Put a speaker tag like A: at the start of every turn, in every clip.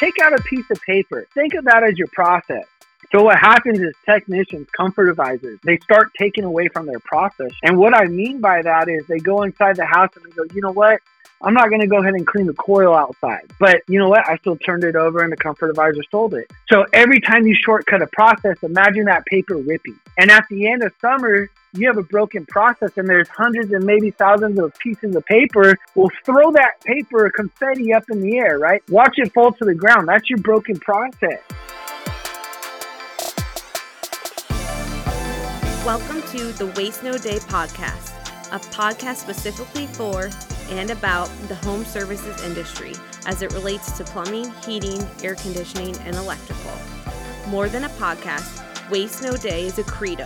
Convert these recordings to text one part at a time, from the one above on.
A: Take out a piece of paper. Think of that as your process. So what happens is technicians, comfort advisors, they start taking away from their process. And what I mean by that is they go inside the house and they go, you know what? I'm not going to go ahead and clean the coil outside. But you know what? I still turned it over and the comfort advisor sold it. So every time you shortcut a process, imagine that paper ripping. And at the end of summer, you have a broken process and there's hundreds and maybe thousands of pieces of paper. Well, throw that paper confetti up in the air, right? Watch it fall to the ground. That's your broken process.
B: Welcome to the Waste No Day podcast, a podcast specifically for and about the home services industry as it relates to plumbing, heating, air conditioning, and electrical. More than a podcast, Waste No Day is a credo,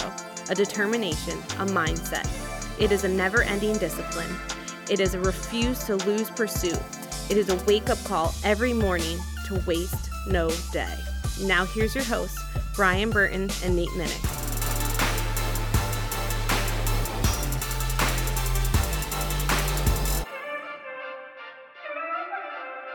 B: a determination, a mindset. It is a never ending discipline. It is a refuse to lose pursuit. It is a wake up call every morning to waste no day. Now, here's your hosts, Brian Burton and Nate Minnick.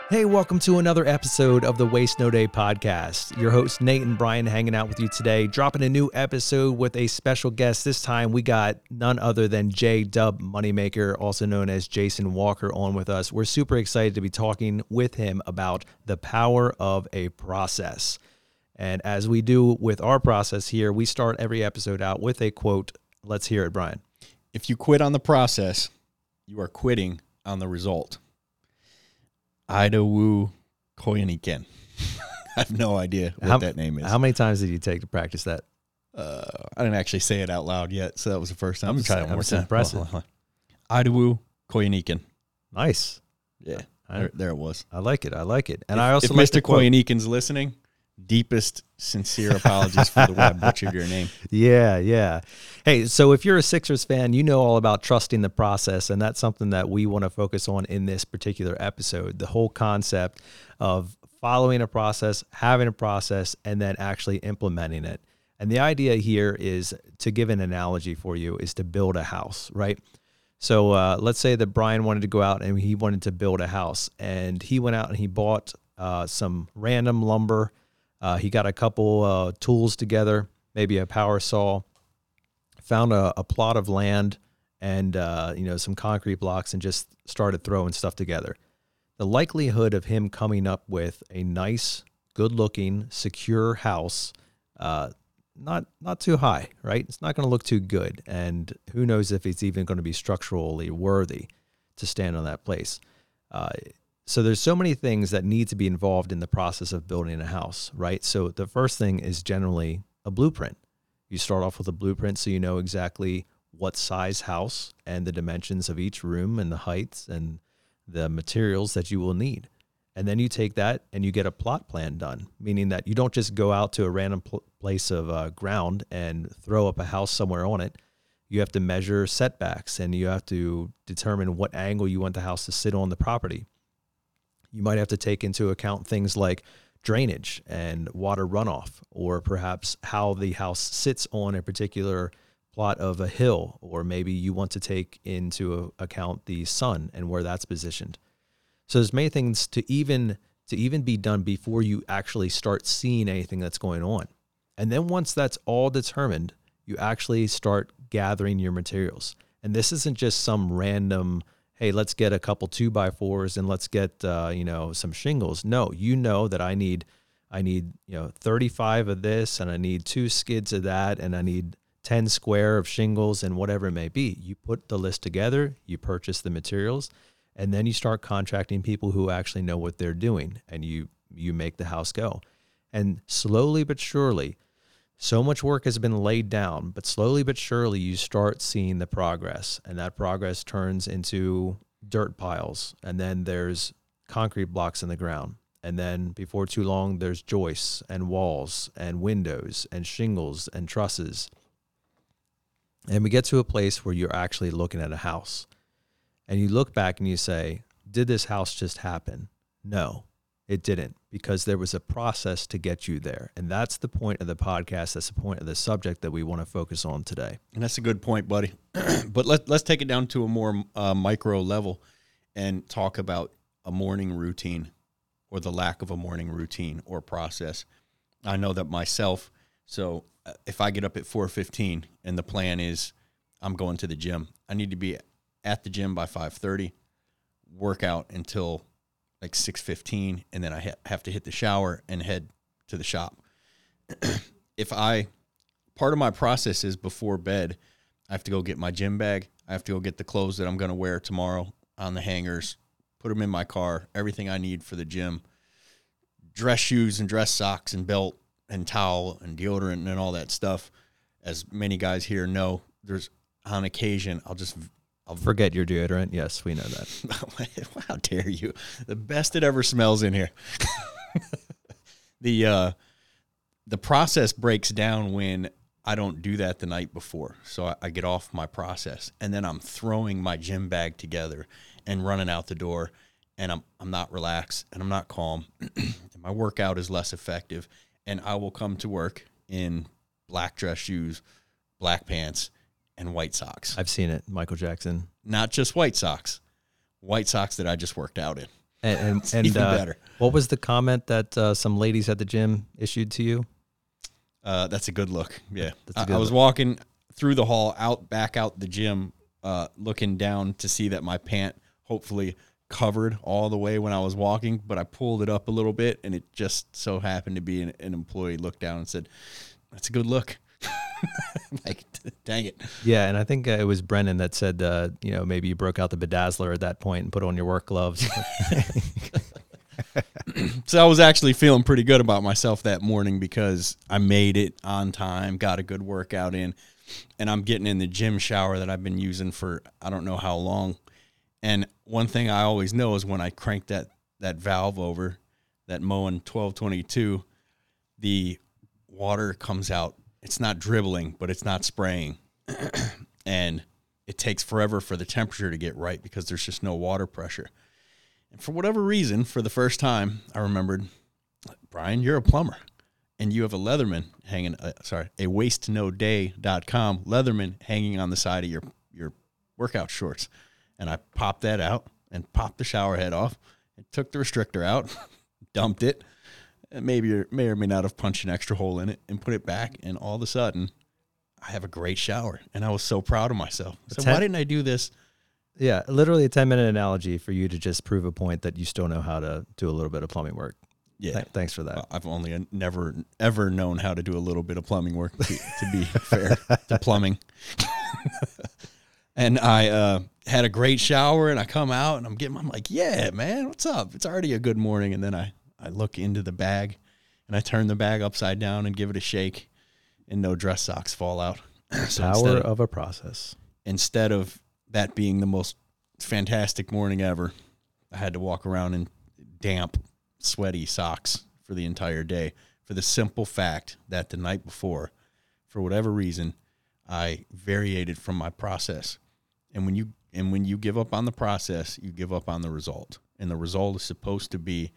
C: Hey, welcome to another episode of the Waste No Day podcast. Your host, Nate and Brian, hanging out with you today, dropping a new episode with a special guest. This time, we got none other than J Dub Moneymaker, also known as Jason Walker, on with us. We're super excited to be talking with him about the power of a process. And as we do with our process here, we start every episode out with a quote. Let's hear it, Brian.
D: If you quit on the process, you are quitting on the result. Idowu Koyenikan. I have no idea what
C: how,
D: that name is.
C: How many times did you take to practice that?
D: Uh, I didn't actually say it out loud yet, so that was the first time. I'm
C: gonna try it one more time. Impressive.
D: Idowu Koyenikan.
C: Nice.
D: Yeah, I, there, there, it was.
C: I like it. I like it. And
D: if,
C: I also
D: if
C: like
D: Mr. Koyenikan's listening, deepest sincere apologies for the I butchered your name.
C: Yeah, yeah. Hey, so if you're a Sixers fan, you know all about trusting the process, and that's something that we want to focus on in this particular episode. The whole concept of following a process, having a process, and then actually implementing it. And the idea here is to give an analogy for you is to build a house, right? So uh, let's say that Brian wanted to go out and he wanted to build a house, and he went out and he bought uh, some random lumber uh, he got a couple uh, tools together, maybe a power saw, found a, a plot of land and uh, you know some concrete blocks, and just started throwing stuff together. The likelihood of him coming up with a nice, good-looking, secure house, uh, not not too high, right? It's not going to look too good, and who knows if it's even going to be structurally worthy to stand on that place. Uh, so there's so many things that need to be involved in the process of building a house, right? So the first thing is generally a blueprint. You start off with a blueprint so you know exactly what size house and the dimensions of each room and the heights and the materials that you will need. And then you take that and you get a plot plan done, meaning that you don't just go out to a random pl- place of uh, ground and throw up a house somewhere on it. You have to measure setbacks and you have to determine what angle you want the house to sit on the property you might have to take into account things like drainage and water runoff, or perhaps how the house sits on a particular plot of a hill, or maybe you want to take into account the sun and where that's positioned. So there's many things to even to even be done before you actually start seeing anything that's going on. And then once that's all determined, you actually start gathering your materials. And this isn't just some random hey, let's get a couple two by fours and let's get uh, you know some shingles. No, you know that I need I need you know 35 of this and I need two skids of that and I need 10 square of shingles and whatever it may be. You put the list together, you purchase the materials, and then you start contracting people who actually know what they're doing and you you make the house go. And slowly but surely, so much work has been laid down, but slowly but surely you start seeing the progress, and that progress turns into dirt piles, and then there's concrete blocks in the ground. And then before too long, there's joists and walls and windows and shingles and trusses. And we get to a place where you're actually looking at a house. And you look back and you say, Did this house just happen? No. It didn't because there was a process to get you there. And that's the point of the podcast. That's the point of the subject that we want to focus on today.
D: And that's a good point, buddy. but let, let's take it down to a more uh, micro level and talk about a morning routine or the lack of a morning routine or process. I know that myself. So uh, if I get up at 4:15 and the plan is I'm going to the gym, I need to be at the gym by 5:30, work out until like 6:15 and then I ha- have to hit the shower and head to the shop. if I part of my process is before bed, I have to go get my gym bag. I have to go get the clothes that I'm going to wear tomorrow on the hangers, put them in my car, everything I need for the gym, dress shoes and dress socks and belt and towel and deodorant and all that stuff. As many guys here know, there's on occasion I'll just
C: I'll forget your deodorant. Yes, we know that.
D: How dare you? The best it ever smells in here. the uh the process breaks down when I don't do that the night before. So I, I, get off my process and then I'm throwing my gym bag together and running out the door and I'm I'm not relaxed and I'm not calm. my workout is less effective and I will come to work in black dress shoes, black pants, and white socks.
C: I've seen it, Michael Jackson.
D: Not just white socks, white socks that I just worked out in.
C: And and, and uh, what was the comment that uh, some ladies at the gym issued to you?
D: Uh, that's a good look. Yeah, good I, I, was look. walking through the hall, out back out the gym, uh, looking down to see that my pant hopefully covered all the way when I was walking, but I pulled it up a little bit, and it just so happened to be an, an employee looked down and said, "That's a good look." like, dang it.
C: Yeah, and I think uh, it was Brennan that said, uh, you know, maybe you broke out the bedazzler at that point and put on your work gloves.
D: so I was actually feeling pretty good about myself that morning because I made it on time, got a good workout in, and I'm getting in the gym shower that I've been using for I don't know how long. And one thing I always know is when I crank that that valve over, that Moen 1222, the water comes out. It's not dribbling, but it's not spraying. and it takes forever for the temperature to get right because there's just no water pressure. And for whatever reason, for the first time, I remembered, Brian, you're a plumber and you have a Leatherman hanging, uh, sorry, a waste-no-day.com Leatherman hanging on the side of your, your workout shorts. And I popped that out and popped the shower head off and took the restrictor out, dumped it, and maybe may or may not have punched an extra hole in it and put it back. And all of a sudden, I have a great shower. And I was so proud of myself. So why didn't I do this
C: yeah, literally a 10 minute analogy for you to just prove a point that you still know how to do a little bit of plumbing work. Yeah. Th- thanks for that.
D: I've only never, ever known how to do a little bit of plumbing work, to, to be fair to plumbing. and I uh, had a great shower and I come out and I'm getting, I'm like, yeah, man, what's up? It's already a good morning. And then I, I look into the bag and I turn the bag upside down and give it a shake and no dress socks fall out.
C: so Power of, of a process.
D: Instead of that being the most fantastic morning ever. I had to walk around in damp, sweaty socks for the entire day for the simple fact that the night before, for whatever reason, I variated from my process. And when you and when you give up on the process, you give up on the result. And the result is supposed to be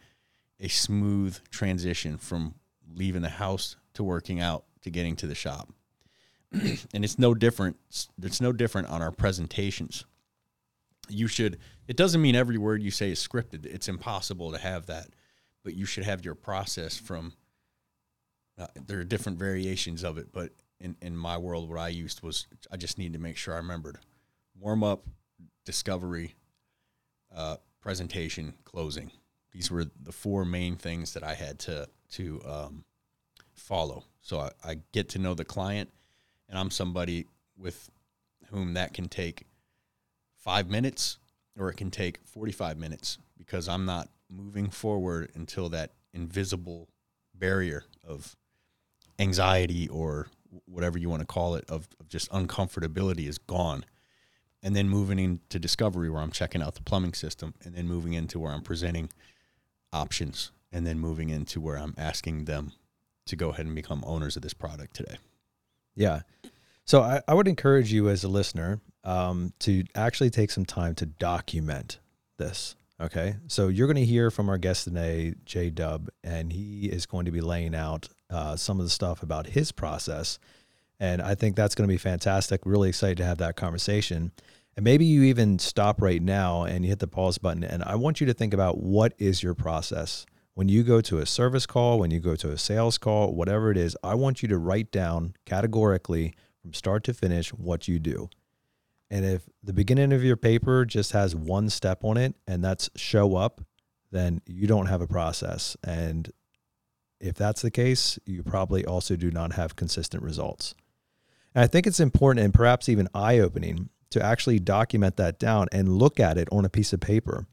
D: a smooth transition from leaving the house to working out to getting to the shop. and it's no different. It's no different on our presentations. You should. It doesn't mean every word you say is scripted. It's impossible to have that, but you should have your process from. Uh, there are different variations of it, but in in my world, what I used was I just need to make sure I remembered warm up, discovery, uh, presentation, closing. These were the four main things that I had to to um, follow. So I, I get to know the client and I'm somebody with whom that can take five minutes or it can take 45 minutes because I'm not moving forward until that invisible barrier of anxiety or whatever you want to call it of, of just uncomfortability is gone and then moving into discovery where i'm checking out the plumbing system and then moving into where i'm presenting options and then moving into where i'm asking them to go ahead and become owners of this product today
C: yeah. So I, I would encourage you as a listener um, to actually take some time to document this. Okay. So you're going to hear from our guest today, Jay Dub, and he is going to be laying out uh, some of the stuff about his process. And I think that's going to be fantastic. Really excited to have that conversation. And maybe you even stop right now and you hit the pause button. And I want you to think about what is your process? when you go to a service call, when you go to a sales call, whatever it is, I want you to write down categorically from start to finish what you do. And if the beginning of your paper just has one step on it and that's show up, then you don't have a process. And if that's the case, you probably also do not have consistent results. And I think it's important and perhaps even eye opening to actually document that down and look at it on a piece of paper.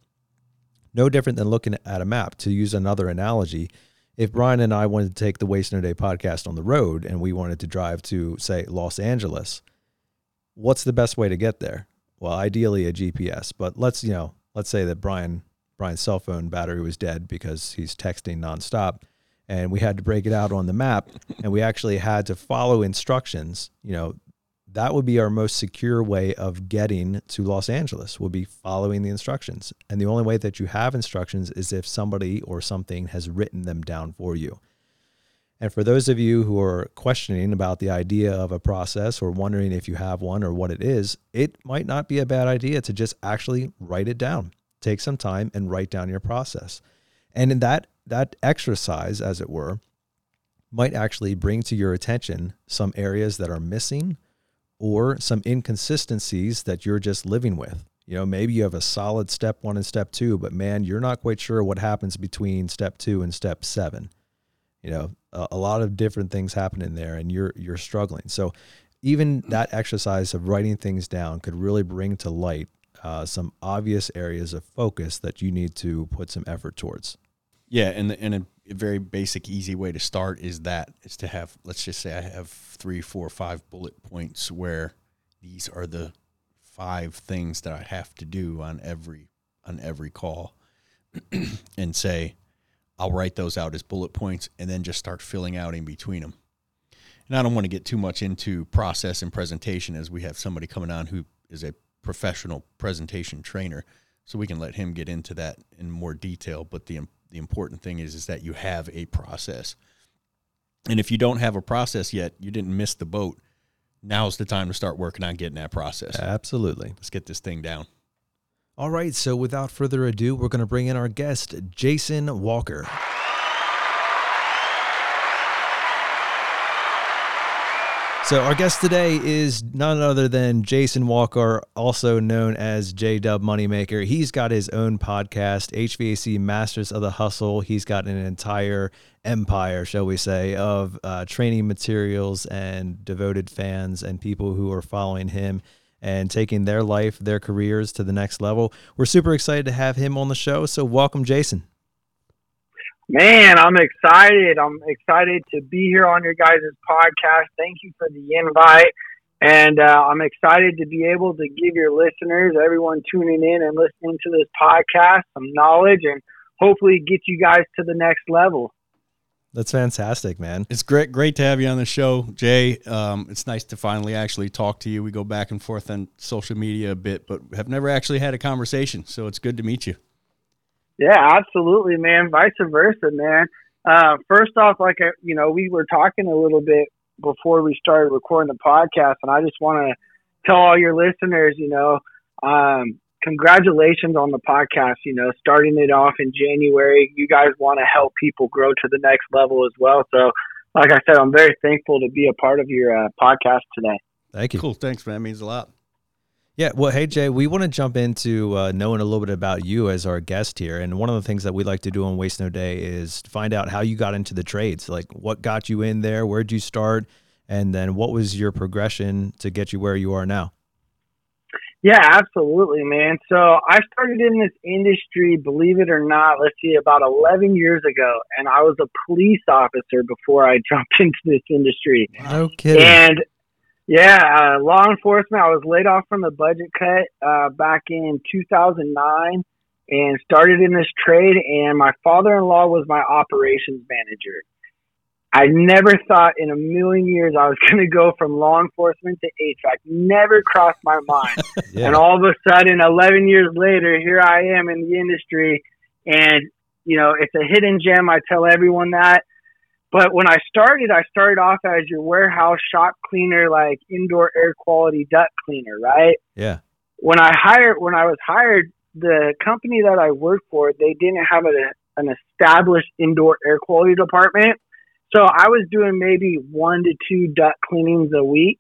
C: No different than looking at a map. To use another analogy, if Brian and I wanted to take the Waste No Day podcast on the road and we wanted to drive to, say, Los Angeles, what's the best way to get there? Well, ideally a GPS, but let's, you know, let's say that Brian Brian's cell phone battery was dead because he's texting nonstop and we had to break it out on the map and we actually had to follow instructions, you know, that would be our most secure way of getting to Los Angeles would be following the instructions. And the only way that you have instructions is if somebody or something has written them down for you. And for those of you who are questioning about the idea of a process or wondering if you have one or what it is, it might not be a bad idea to just actually write it down. Take some time and write down your process. And in that that exercise as it were might actually bring to your attention some areas that are missing or some inconsistencies that you're just living with. You know, maybe you have a solid step 1 and step 2, but man, you're not quite sure what happens between step 2 and step 7 you know a, a lot of different things happen in there and you're you're struggling. So even that exercise of writing things down could really bring to light uh, some obvious areas of focus that you need to put some effort towards.
D: Yeah and, the, and very basic easy way to start is that is to have let's just say i have three four five bullet points where these are the five things that i have to do on every on every call and say I'll write those out as bullet points and then just start filling out in between them. And I don't want to get too much into process and presentation as we have somebody coming on who is a professional presentation trainer, so we can let him get into that in more detail. But the the important thing is is that you have a process. And if you don't have a process yet, you didn't miss the boat. Now's the time to start working on getting that process.
C: Absolutely.
D: Let's get this thing down.
C: All right, so without further ado, we're going to bring in our guest, Jason Walker. So, our guest today is none other than Jason Walker, also known as J Dub Moneymaker. He's got his own podcast, HVAC Masters of the Hustle. He's got an entire empire, shall we say, of uh, training materials and devoted fans and people who are following him and taking their life, their careers to the next level. We're super excited to have him on the show. So, welcome, Jason.
A: Man, I'm excited. I'm excited to be here on your guys' podcast. Thank you for the invite. And uh, I'm excited to be able to give your listeners, everyone tuning in and listening to this podcast, some knowledge and hopefully get you guys to the next level.
C: That's fantastic, man.
D: It's great, great to have you on the show, Jay. Um, it's nice to finally actually talk to you. We go back and forth on social media a bit, but have never actually had a conversation. So it's good to meet you.
A: Yeah, absolutely, man. Vice versa, man. Uh, first off, like uh, you know, we were talking a little bit before we started recording the podcast, and I just want to tell all your listeners, you know, um, congratulations on the podcast. You know, starting it off in January, you guys want to help people grow to the next level as well. So, like I said, I'm very thankful to be a part of your uh, podcast today.
C: Thank you.
D: Cool. Thanks, man. It means a lot.
C: Yeah, well, hey Jay, we want to jump into uh, knowing a little bit about you as our guest here, and one of the things that we like to do on Waste No Day is find out how you got into the trades, like what got you in there, where'd you start, and then what was your progression to get you where you are now.
A: Yeah, absolutely, man. So I started in this industry, believe it or not, let's see, about 11 years ago, and I was a police officer before I jumped into this industry.
C: No kidding.
A: And yeah, uh, law enforcement. I was laid off from the budget cut uh, back in 2009 and started in this trade. And my father-in-law was my operations manager. I never thought in a million years I was going to go from law enforcement to HVAC. Never crossed my mind. yeah. And all of a sudden, 11 years later, here I am in the industry. And, you know, it's a hidden gem. I tell everyone that. But when I started, I started off as your warehouse shop cleaner, like indoor air quality duct cleaner, right?
C: Yeah.
A: When I hired, when I was hired, the company that I worked for, they didn't have a an established indoor air quality department. So I was doing maybe one to two duct cleanings a week.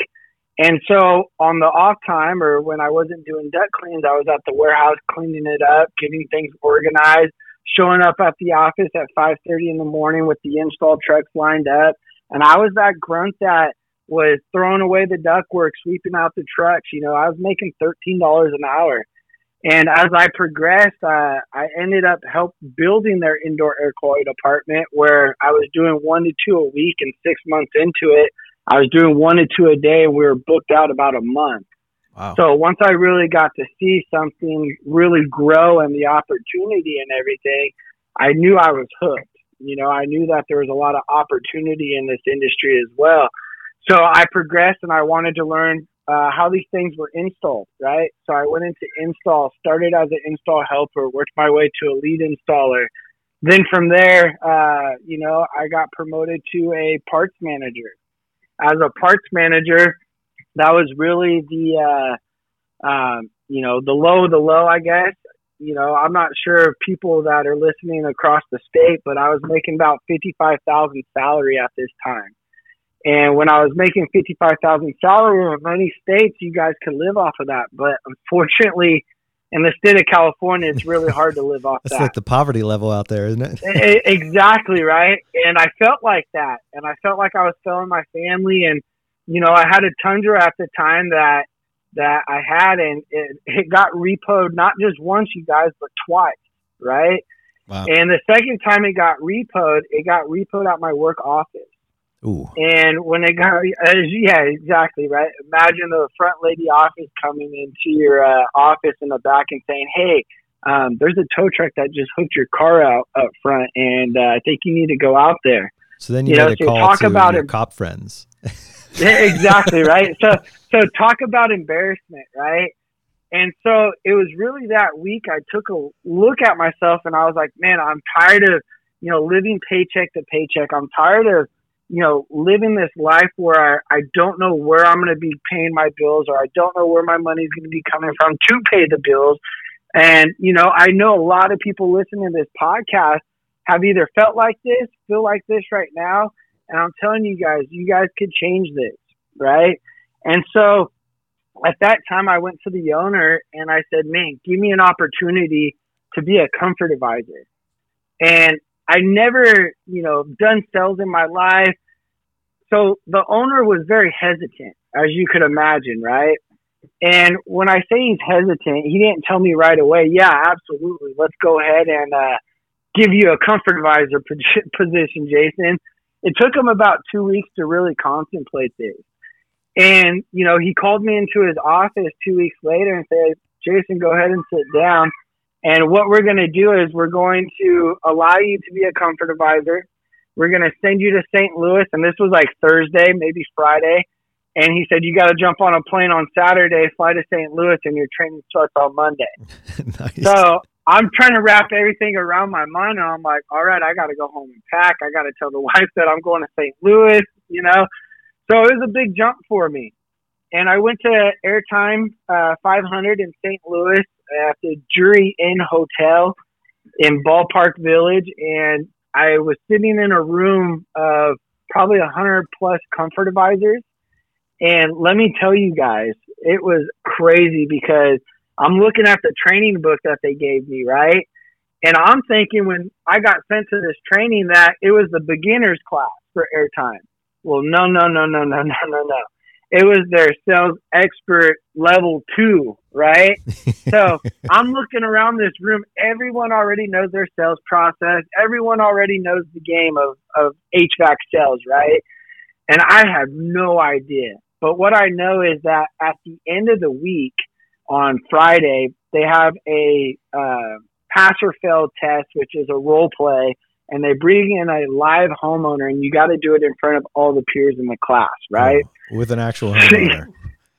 A: And so on the off time or when I wasn't doing duct cleans, I was at the warehouse cleaning it up, getting things organized, showing up at the office at 5:30 in the morning with the install trucks lined up. And I was that grunt that was throwing away the duct work, sweeping out the trucks. You know, I was making $13 an hour. And as I progressed, uh, I ended up help building their indoor air quality department where I was doing one to two a week and six months into it, I was doing one to two a day and we were booked out about a month. Wow. So once I really got to see something really grow and the opportunity and everything, I knew I was hooked. You know, I knew that there was a lot of opportunity in this industry as well. So I progressed and I wanted to learn uh, how these things were installed, right? So I went into install, started as an install helper, worked my way to a lead installer. Then from there, uh, you know, I got promoted to a parts manager. As a parts manager, that was really the, uh, um, you know, the low, the low, I guess. You know, I'm not sure of people that are listening across the state, but I was making about 55,000 salary at this time. And when I was making fifty five thousand salary in many states, you guys could live off of that. But unfortunately, in the state of California, it's really hard to live off
C: That's
A: that.
C: like the poverty level out there, isn't it?
A: exactly right. And I felt like that, and I felt like I was failing my family. And you know, I had a Tundra at the time that that I had, and it, it got repoed not just once, you guys, but twice, right? Wow. And the second time it got repoed, it got repoed at my work office. Ooh. And when it got, uh, yeah, exactly right. Imagine the front lady office coming into your uh, office in the back and saying, "Hey, um, there's a tow truck that just hooked your car out up front, and uh, I think you need to go out there."
C: So then you, you know, so talk to about your it. cop friends.
A: exactly right. So, so talk about embarrassment, right? And so it was really that week. I took a look at myself, and I was like, "Man, I'm tired of." You know, living paycheck to paycheck. I'm tired of you know, living this life where I, I don't know where I'm going to be paying my bills or I don't know where my money's going to be coming from to pay the bills. And, you know, I know a lot of people listening to this podcast have either felt like this, feel like this right now. And I'm telling you guys, you guys could change this, right? And so at that time, I went to the owner and I said, man, give me an opportunity to be a comfort advisor. And I never, you know, done sales in my life. So the owner was very hesitant, as you could imagine, right? And when I say he's hesitant, he didn't tell me right away, yeah, absolutely. Let's go ahead and uh, give you a comfort advisor position, Jason. It took him about two weeks to really contemplate this. And, you know, he called me into his office two weeks later and said, Jason, go ahead and sit down. And what we're going to do is we're going to allow you to be a comfort advisor. We're going to send you to St. Louis. And this was like Thursday, maybe Friday. And he said, you got to jump on a plane on Saturday, fly to St. Louis, and your training starts on Monday. nice. So I'm trying to wrap everything around my mind. And I'm like, all right, I got to go home and pack. I got to tell the wife that I'm going to St. Louis, you know? So it was a big jump for me. And I went to Airtime uh, 500 in St. Louis at the Drury Inn Hotel in Ballpark Village, and I was sitting in a room of probably a hundred plus comfort advisors. And let me tell you guys, it was crazy because I'm looking at the training book that they gave me, right? And I'm thinking when I got sent to this training that it was the beginner's class for airtime. Well, no, no, no, no, no, no, no, no it was their sales expert level two, right? so I'm looking around this room. Everyone already knows their sales process. Everyone already knows the game of, of HVAC sales, right? And I have no idea. But what I know is that at the end of the week on Friday, they have a uh, pass or fail test, which is a role play and they bring in a live homeowner and you got to do it in front of all the peers in the class, right?
C: Oh, with an actual homeowner.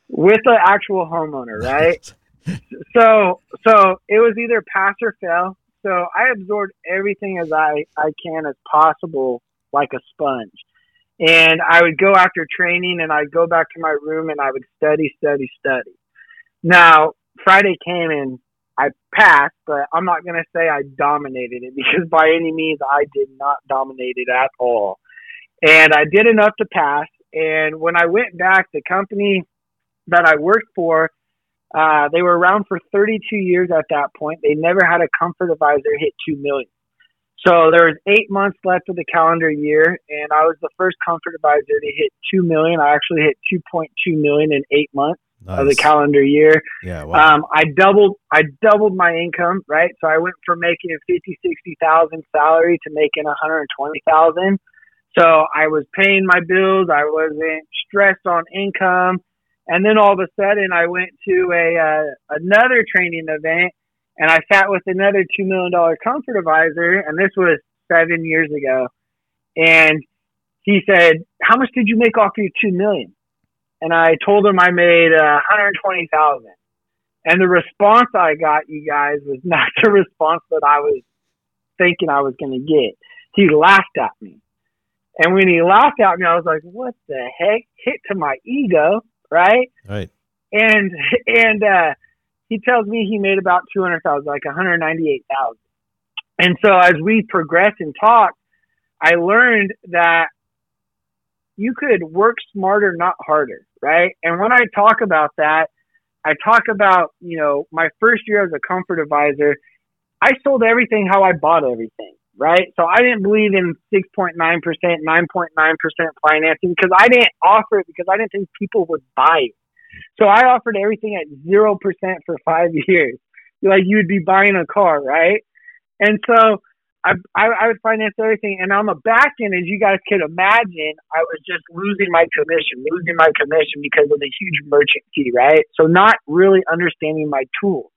A: with an actual homeowner, right? so so it was either pass or fail. So I absorbed everything as I, I can as possible like a sponge. And I would go after training and I'd go back to my room and I would study, study, study. Now, Friday came and I passed, but I'm not going to say I dominated it because by any means I did not dominate it at all. And I did enough to pass. And when I went back, the company that I worked for, uh, they were around for 32 years at that point. They never had a comfort advisor hit 2 million. So there was eight months left of the calendar year, and I was the first comfort advisor to hit 2 million. I actually hit 2.2 million in eight months nice. of the calendar year.
C: Yeah, wow.
A: Um, I doubled, I doubled my income, right? So I went from making 50, 60,000 salary to making 120,000. So I was paying my bills. I wasn't stressed on income. And then all of a sudden, I went to a uh, another training event, and I sat with another two million dollar comfort advisor, and this was seven years ago. And he said, "How much did you make off your two million? And I told him I made uh, one hundred twenty thousand. And the response I got, you guys, was not the response that I was thinking I was going to get. He laughed at me. And when he laughed at me, I was like, "What the heck?" Hit to my ego right?
C: Right.
A: And and uh, he tells me he made about two hundred thousand, like one hundred ninety eight thousand. And so as we progressed and talked, I learned that you could work smarter, not harder, right? And when I talk about that, I talk about you know my first year as a comfort advisor. I sold everything how I bought everything right? So I didn't believe in 6.9%, 9.9% financing because I didn't offer it because I didn't think people would buy it. So I offered everything at 0% for five years. Like you would be buying a car, right? And so I, I, would finance everything. And on the back end, as you guys could imagine, I was just losing my commission, losing my commission because of the huge merchant fee, right? So not really understanding my tools.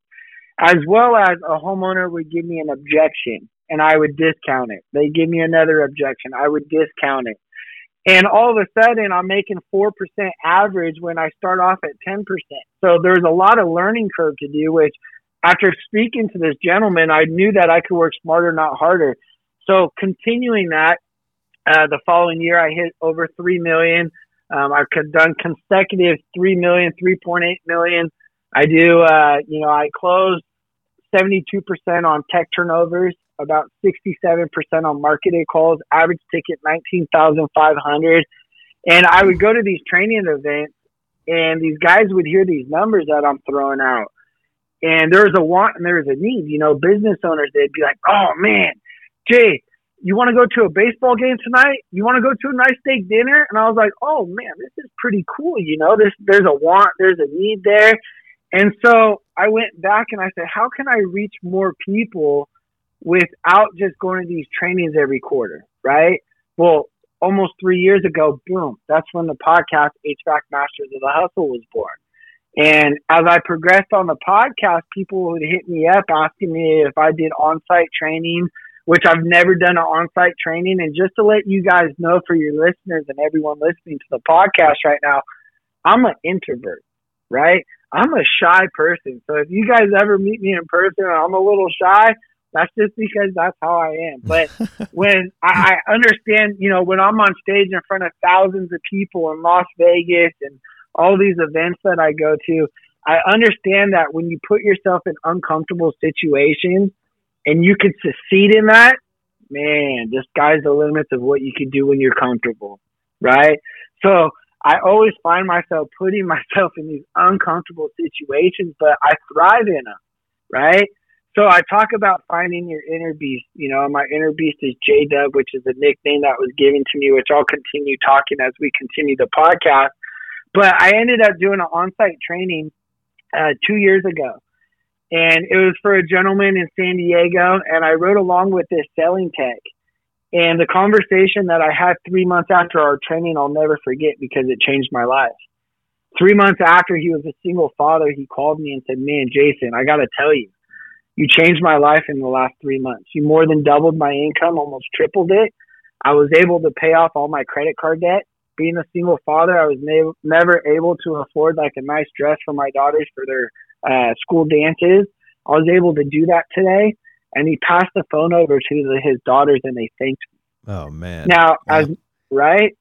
A: As well as a homeowner would give me an objection and I would discount it. They give me another objection. I would discount it. And all of a sudden, I'm making 4% average when I start off at 10%. So there's a lot of learning curve to do, which after speaking to this gentleman, I knew that I could work smarter, not harder. So continuing that, uh, the following year, I hit over 3 million. Um, I've done consecutive 3 million, 3.8 million. I do, uh, you know, I closed 72% on tech turnovers about 67% on marketing calls, average ticket 19,500. And I would go to these training events and these guys would hear these numbers that I'm throwing out. And there's a want and there's a need. You know, business owners, they'd be like, oh man, Jay, you want to go to a baseball game tonight? You want to go to a nice steak dinner? And I was like, oh man, this is pretty cool. You know, this, there's a want, there's a need there. And so I went back and I said, how can I reach more people without just going to these trainings every quarter, right? Well, almost three years ago, boom, that's when the podcast HVAC Masters of the Hustle was born. And as I progressed on the podcast, people would hit me up asking me if I did on site training, which I've never done an on site training. And just to let you guys know for your listeners and everyone listening to the podcast right now, I'm an introvert, right? I'm a shy person. So if you guys ever meet me in person, I'm a little shy. That's just because that's how I am. But when I, I understand, you know, when I'm on stage in front of thousands of people in Las Vegas and all these events that I go to, I understand that when you put yourself in uncomfortable situations and you can succeed in that, man, the sky's the limits of what you can do when you're comfortable, right? So I always find myself putting myself in these uncomfortable situations, but I thrive in them, right? So I talk about finding your inner beast. You know, my inner beast is J Dub, which is a nickname that was given to me, which I'll continue talking as we continue the podcast. But I ended up doing an on-site training uh, two years ago, and it was for a gentleman in San Diego, and I rode along with this selling tech. And the conversation that I had three months after our training, I'll never forget because it changed my life. Three months after he was a single father, he called me and said, "Man, Jason, I got to tell you." You changed my life in the last three months. You more than doubled my income, almost tripled it. I was able to pay off all my credit card debt. Being a single father, I was ne- never able to afford like a nice dress for my daughters for their uh, school dances. I was able to do that today, and he passed the phone over to the, his daughters, and they thanked
C: me. Oh man!
A: Now, yeah. as right,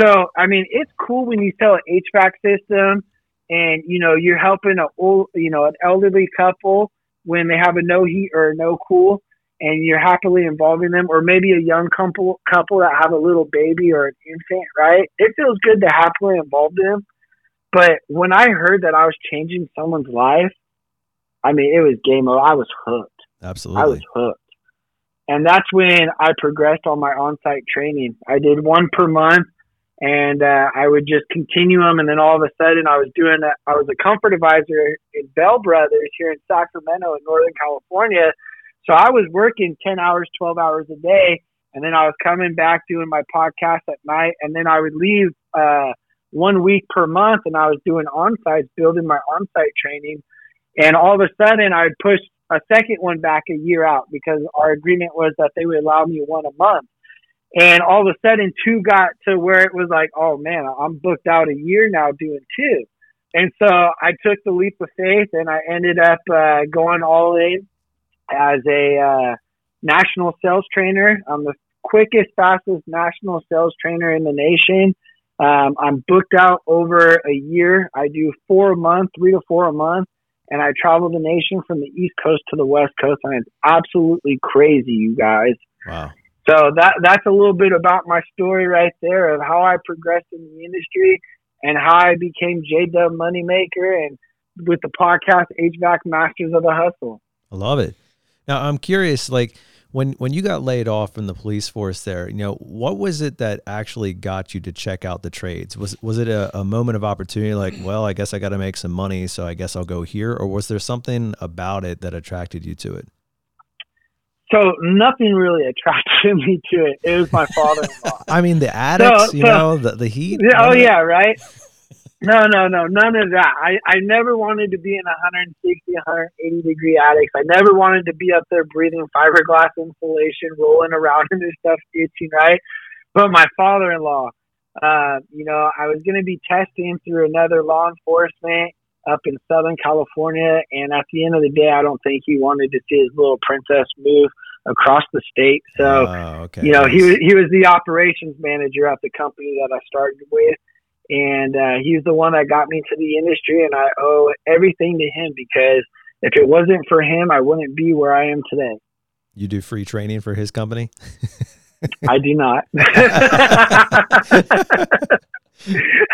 A: so I mean, it's cool when you sell an HVAC system, and you know you're helping a old, you know, an elderly couple when they have a no heat or a no cool and you're happily involving them, or maybe a young couple couple that have a little baby or an infant, right? It feels good to happily involve them. But when I heard that I was changing someone's life, I mean, it was game over. I was hooked.
C: Absolutely.
A: I was hooked. And that's when I progressed on my on-site training. I did one per month, and uh, I would just continue them. And then all of a sudden, I was doing that. I was a comfort advisor in Bell Brothers here in Sacramento, in Northern California. So I was working ten hours, twelve hours a day, and then I was coming back doing my podcast at night, and then I would leave uh, one week per month, and I was doing on-sites, building my on-site training. And all of a sudden, I would push a second one back a year out because our agreement was that they would allow me one a month. And all of a sudden, two got to where it was like, oh man, I'm booked out a year now doing two. And so I took the leap of faith and I ended up uh, going all in as a uh, national sales trainer. I'm the quickest, fastest national sales trainer in the nation. Um, I'm booked out over a year. I do four a month, three to four a month and I travel the nation from the East Coast to the West Coast, and it's absolutely crazy, you guys.
C: Wow.
A: So that that's a little bit about my story right there of how I progressed in the industry and how I became J Dub Moneymaker and with the podcast HVAC Masters of the Hustle.
C: I love it. Now I'm curious, like when when you got laid off from the police force there, you know, what was it that actually got you to check out the trades? Was was it a, a moment of opportunity like, well, I guess I got to make some money, so I guess I'll go here, or was there something about it that attracted you to it?
A: So nothing really attracted me to it. It was my father-in-law.
C: I mean, the addicts, so, you so, know, the the heat.
A: Oh yeah, right. No, no, no, none of that. I, I never wanted to be in 160, 180 degree attics. I never wanted to be up there breathing fiberglass insulation, rolling around in this stuff, itching, right? But my father in law, uh, you know, I was going to be testing through another law enforcement up in Southern California. And at the end of the day, I don't think he wanted to see his little princess move across the state. So,
C: oh, okay.
A: you know, he was, he was the operations manager at the company that I started with and uh, he's the one that got me to the industry, and I owe everything to him because if it wasn't for him, I wouldn't be where I am today.
C: You do free training for his company?
A: I do not.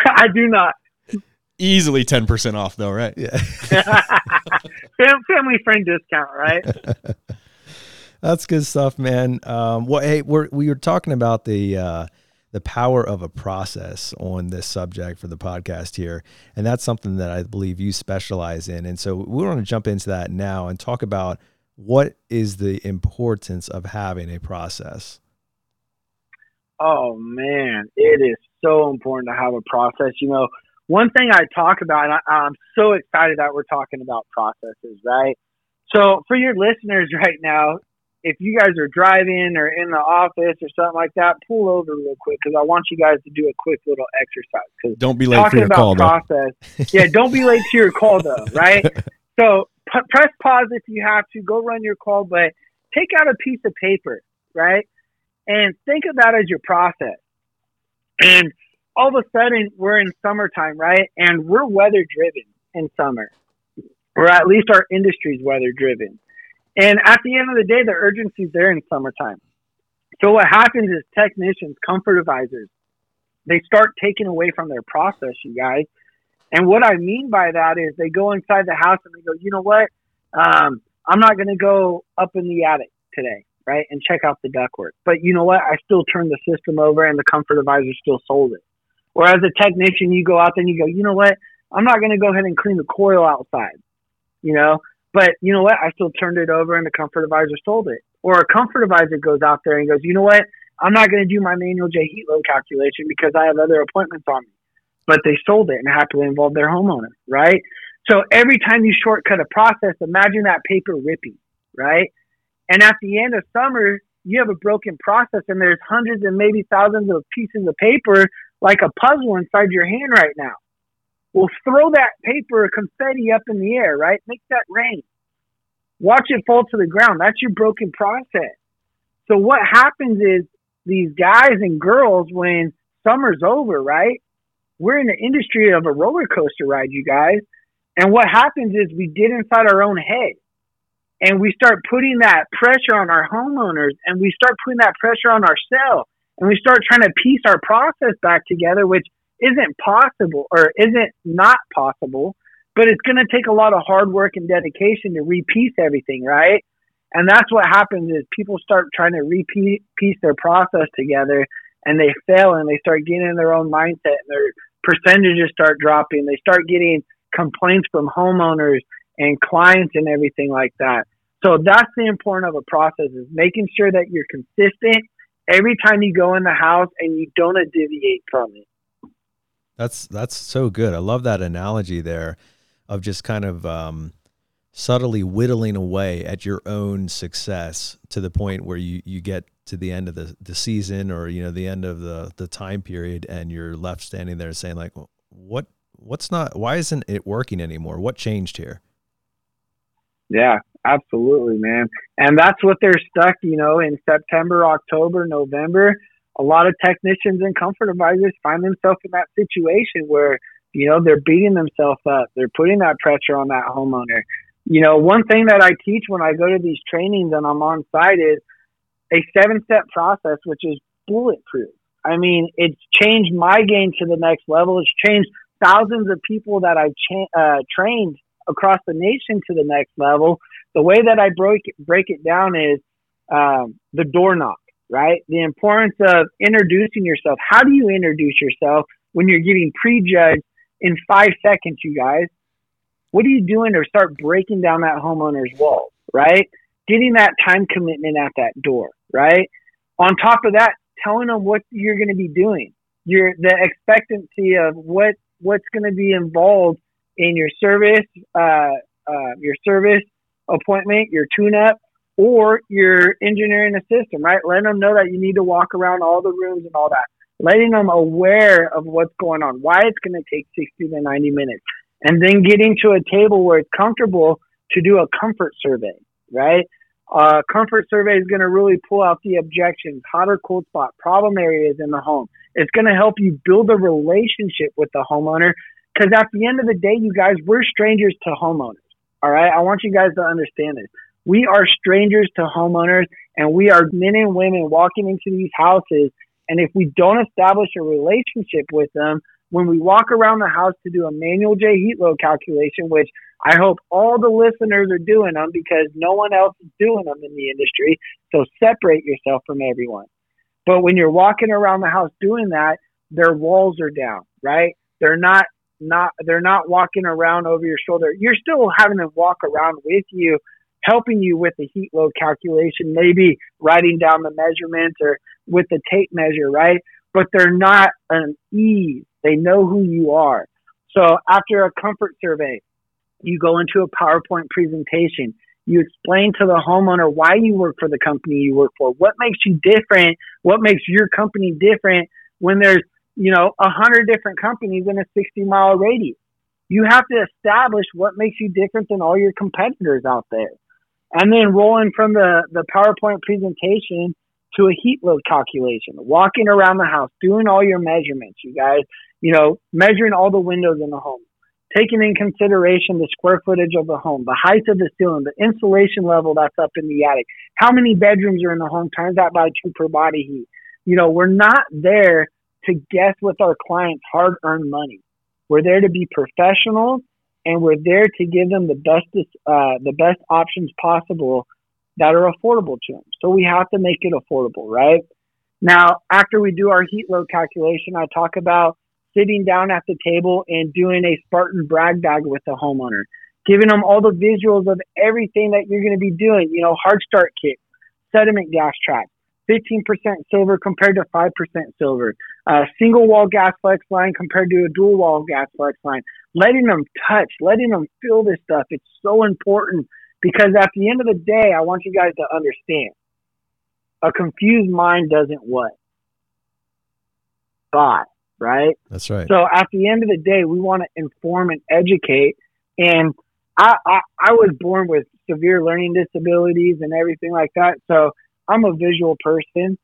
A: I do not.
D: Easily ten percent off, though, right?
C: Yeah.
A: Family friend discount, right?
C: That's good stuff, man. Um, well, hey, we're, we were talking about the uh, the power of a process on this subject for the podcast here. And that's something that I believe you specialize in. And so we want to jump into that now and talk about what is the importance of having a process.
A: Oh man, it is so important to have a process. You know, one thing I talk about, and I, I'm so excited that we're talking about processes, right? So for your listeners right now, if you guys are driving or in the office or something like that, pull over real quick because I want you guys to do a quick little exercise. Cause
D: don't be late for your call,
A: process, yeah, don't be late to your call though, right? So p- press pause if you have to. Go run your call, but take out a piece of paper, right, and think of that as your process. And all of a sudden, we're in summertime, right, and we're weather driven in summer, or at least our industry's weather driven and at the end of the day, the urgency is there in summertime. So what happens is technicians, comfort advisors, they start taking away from their process, you guys. And what I mean by that is they go inside the house and they go, you know what? Um, I'm not going to go up in the attic today, right? And check out the ductwork. But you know what? I still turned the system over and the comfort advisor still sold it. Whereas a technician, you go out there and you go, you know what? I'm not going to go ahead and clean the coil outside. You know, but you know what? I still turned it over and the comfort advisor sold it. Or a comfort advisor goes out there and goes, you know what? I'm not going to do my manual J heat load calculation because I have other appointments on me. But they sold it and happily involved their homeowner, right? So every time you shortcut a process, imagine that paper ripping, right? And at the end of summer, you have a broken process and there's hundreds and maybe thousands of pieces of paper like a puzzle inside your hand right now. Well, throw that paper confetti up in the air, right? Make that rain. Watch it fall to the ground. That's your broken process. So what happens is these guys and girls, when summer's over, right? We're in the industry of a roller coaster ride, you guys. And what happens is we get inside our own head. and we start putting that pressure on our homeowners and we start putting that pressure on ourselves and we start trying to piece our process back together, which isn't possible or isn't not possible, but it's going to take a lot of hard work and dedication to repiece everything, right? And that's what happens is people start trying to repeat piece their process together and they fail and they start getting in their own mindset and their percentages start dropping. They start getting complaints from homeowners and clients and everything like that. So that's the importance of a process is making sure that you're consistent every time you go in the house and you don't deviate from it.
C: That's that's so good. I love that analogy there of just kind of um, subtly whittling away at your own success to the point where you, you get to the end of the, the season or you know the end of the, the time period and you're left standing there saying like what what's not why isn't it working anymore? What changed here?
A: Yeah absolutely man. And that's what they're stuck you know in september october november a lot of technicians and comfort advisors find themselves in that situation where you know they're beating themselves up. They're putting that pressure on that homeowner. You know one thing that i teach when i go to these trainings and i'm on site is a seven step process which is bulletproof. I mean it's changed my game to the next level. It's changed thousands of people that i've cha- uh, trained across the nation to the next level. The way that i break break it down is um, the door knock right? The importance of introducing yourself. How do you introduce yourself when you're getting prejudged in five seconds, you guys? What are you doing to start breaking down that homeowner's wall, right? Getting that time commitment at that door, right? On top of that, telling them what you're going to be doing. Your the expectancy of what what's going to be involved in your service, uh, uh, your service appointment, your tune-up, or you're engineering a system, right? Letting them know that you need to walk around all the rooms and all that. Letting them aware of what's going on, why it's going to take 60 to 90 minutes. And then getting to a table where it's comfortable to do a comfort survey, right? Uh, comfort survey is going to really pull out the objections, hot or cold spot, problem areas in the home. It's going to help you build a relationship with the homeowner because at the end of the day, you guys, we're strangers to homeowners. All right. I want you guys to understand this. We are strangers to homeowners and we are men and women walking into these houses. And if we don't establish a relationship with them, when we walk around the house to do a manual J heat load calculation, which I hope all the listeners are doing them because no one else is doing them in the industry. So separate yourself from everyone. But when you're walking around the house doing that, their walls are down, right? They're not not they're not walking around over your shoulder. You're still having them walk around with you helping you with the heat load calculation, maybe writing down the measurements or with the tape measure, right? But they're not an ease. They know who you are. So after a comfort survey, you go into a PowerPoint presentation. You explain to the homeowner why you work for the company you work for. What makes you different? What makes your company different when there's, you know, a hundred different companies in a 60 mile radius? You have to establish what makes you different than all your competitors out there and then rolling from the, the PowerPoint presentation to a heat load calculation, walking around the house, doing all your measurements, you guys, you know, measuring all the windows in the home, taking in consideration the square footage of the home, the height of the ceiling, the insulation level that's up in the attic, how many bedrooms are in the home, times that by two per body heat. You know, we're not there to guess with our clients' hard earned money. We're there to be professional and we're there to give them the best uh, the best options possible that are affordable to them. So we have to make it affordable, right? Now, after we do our heat load calculation, I talk about sitting down at the table and doing a Spartan brag bag with the homeowner, giving them all the visuals of everything that you're going to be doing. You know, hard start kit, sediment gas trap, 15% silver compared to 5% silver, uh, single wall gas flex line compared to a dual wall gas flex line, letting them touch, letting them feel this stuff. It's so important because at the end of the day, I want you guys to understand a confused mind doesn't what? Buy, right?
C: That's right.
A: So at the end of the day, we want to inform and educate. And I, I, I was born with severe learning disabilities and everything like that. So I'm a visual person.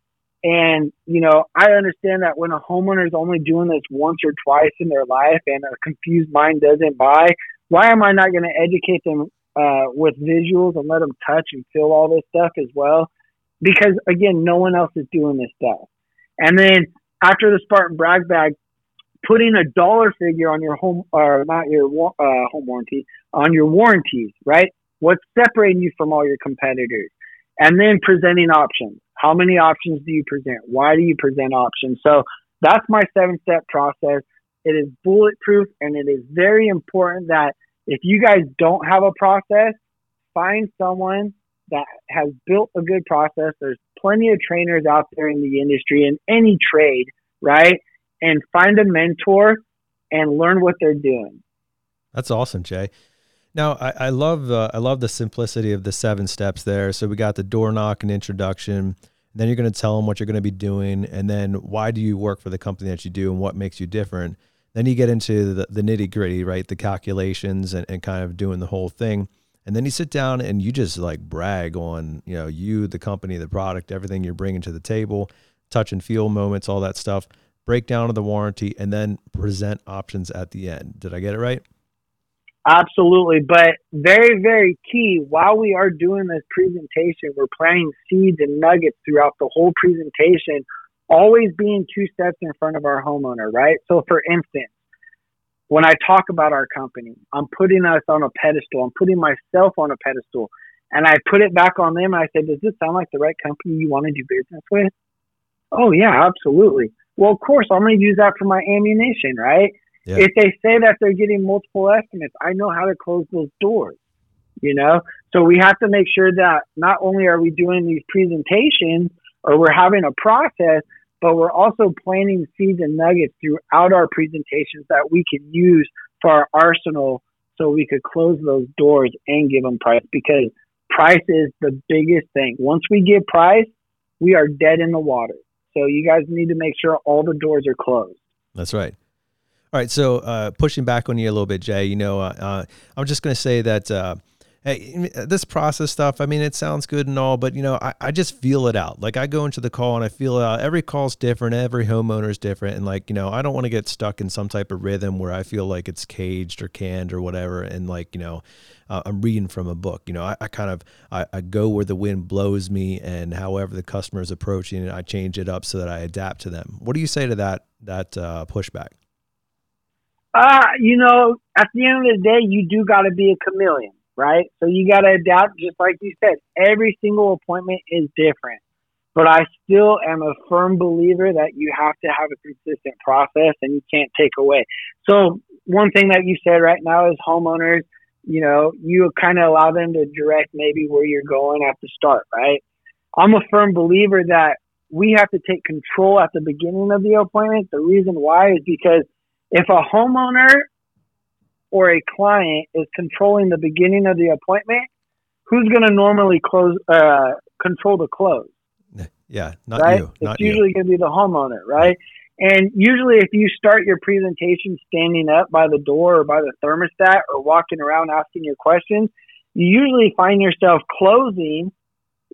A: And, you know, I understand that when a homeowner is only doing this once or twice in their life and a confused mind doesn't buy, why am I not going to educate them uh, with visuals and let them touch and feel all this stuff as well. Because again, no one else is doing this stuff. And then after the Spartan brag bag, putting a dollar figure on your home or not your uh, home warranty on your warranties, right? What's separating you from all your competitors? And then presenting options. How many options do you present? Why do you present options? So that's my seven step process. It is bulletproof and it is very important that if you guys don't have a process, find someone that has built a good process. There's plenty of trainers out there in the industry in any trade, right? And find a mentor and learn what they're doing.
C: That's awesome, Jay. Now, I, I love uh, I love the simplicity of the seven steps there. So we got the door knock and introduction. Then you're going to tell them what you're going to be doing, and then why do you work for the company that you do, and what makes you different. Then you get into the, the nitty gritty, right? The calculations and, and kind of doing the whole thing. And then you sit down and you just like brag on, you know, you, the company, the product, everything you're bringing to the table, touch and feel moments, all that stuff, breakdown of the warranty, and then present options at the end. Did I get it right?
A: Absolutely. But very, very key while we are doing this presentation, we're planting seeds and nuggets throughout the whole presentation, always being two steps in front of our homeowner, right? So, for instance, when I talk about our company, I'm putting us on a pedestal, I'm putting myself on a pedestal, and I put it back on them. And I say, Does this sound like the right company you want to do business with? Oh, yeah, absolutely. Well, of course, I'm going to use that for my ammunition, right? Yeah. If they say that they're getting multiple estimates, I know how to close those doors. You know, so we have to make sure that not only are we doing these presentations or we're having a process, but we're also planting seeds and nuggets throughout our presentations that we can use for our arsenal so we could close those doors and give them price because price is the biggest thing. Once we give price, we are dead in the water. So you guys need to make sure all the doors are closed.
C: That's right. All right, so uh, pushing back on you a little bit, Jay. You know, uh, uh I'm just going to say that uh, hey, this process stuff. I mean, it sounds good and all, but you know, I, I just feel it out. Like I go into the call and I feel it out. Every call's different. Every homeowner is different, and like you know, I don't want to get stuck in some type of rhythm where I feel like it's caged or canned or whatever. And like you know, uh, I'm reading from a book. You know, I, I kind of I, I, go where the wind blows me, and however the customer is approaching it, I change it up so that I adapt to them. What do you say to that that uh, pushback?
A: Uh, you know, at the end of the day, you do got to be a chameleon, right? So you got to adapt, just like you said. Every single appointment is different, but I still am a firm believer that you have to have a consistent process and you can't take away. So one thing that you said right now is homeowners, you know, you kind of allow them to direct maybe where you're going at the start, right? I'm a firm believer that we have to take control at the beginning of the appointment. The reason why is because if a homeowner or a client is controlling the beginning of the appointment, who's going to normally close uh, control the close?
C: Yeah, not
A: right?
C: you. Not
A: it's usually going to be the homeowner, right? And usually, if you start your presentation standing up by the door or by the thermostat or walking around asking your questions, you usually find yourself closing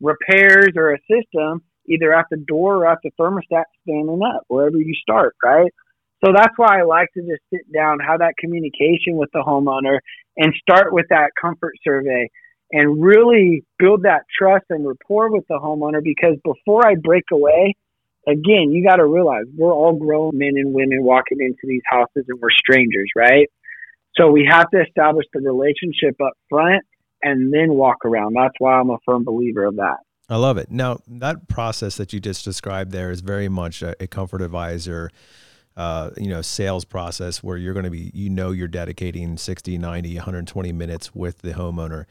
A: repairs or a system either at the door or at the thermostat standing up, wherever you start, right? So that's why I like to just sit down, have that communication with the homeowner, and start with that comfort survey and really build that trust and rapport with the homeowner because before I break away, again, you got to realize we're all grown men and women walking into these houses and we're strangers, right? So we have to establish the relationship up front and then walk around. That's why I'm a firm believer of that.
C: I love it. Now, that process that you just described there is very much a, a comfort advisor uh, you know sales process where you're going to be you know you're dedicating 60 90 120 minutes with the homeowner.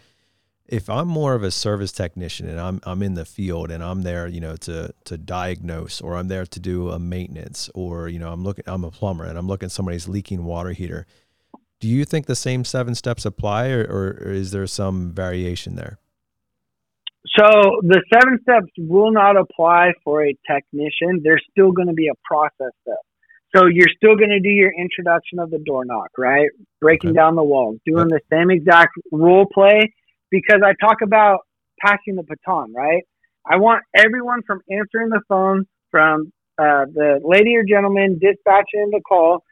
C: If i'm more of a service technician and i'm i'm in the field and i'm there you know to to diagnose or i'm there to do a maintenance or you know i'm looking i'm a plumber and i'm looking at somebody's leaking water heater do you think the same seven steps apply or, or is there some variation there?
A: So the seven steps will not apply for a technician. There's still going to be a process step so you're still going to do your introduction of the door knock, right? Breaking okay. down the walls, doing the same exact role play because I talk about passing the baton, right? I want everyone from answering the phone, from uh, the lady or gentleman dispatching the call,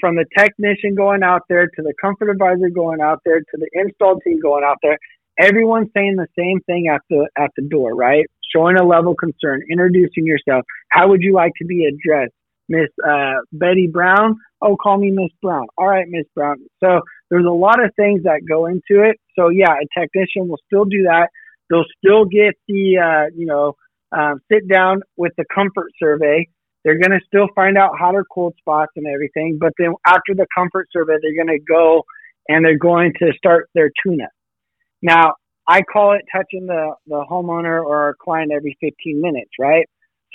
A: from the technician going out there to the comfort advisor going out there to the install team going out there, everyone's saying the same thing at the at the door, right? Showing a level of concern, introducing yourself. How would you like to be addressed? Miss uh, Betty Brown. Oh, call me Miss Brown. All right, Miss Brown. So there's a lot of things that go into it. So yeah, a technician will still do that. They'll still get the uh, you know um, sit down with the comfort survey. They're going to still find out hot or cold spots and everything. But then after the comfort survey, they're going to go and they're going to start their tune up. Now, I call it touching the, the homeowner or our client every 15 minutes, right?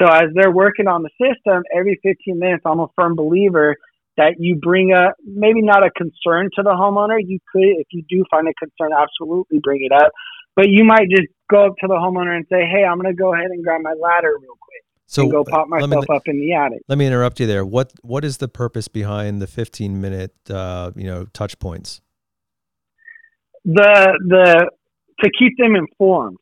A: So as they're working on the system, every 15 minutes, I'm a firm believer that you bring a maybe not a concern to the homeowner. You could, if you do find a concern, absolutely bring it up. But you might just go up to the homeowner and say, "Hey, I'm going to go ahead and grab my ladder real quick." So and go pop myself me, up in the attic.
C: Let me interrupt you there. What what is the purpose behind the 15 minute uh, you know touch points?
A: The the to keep them informed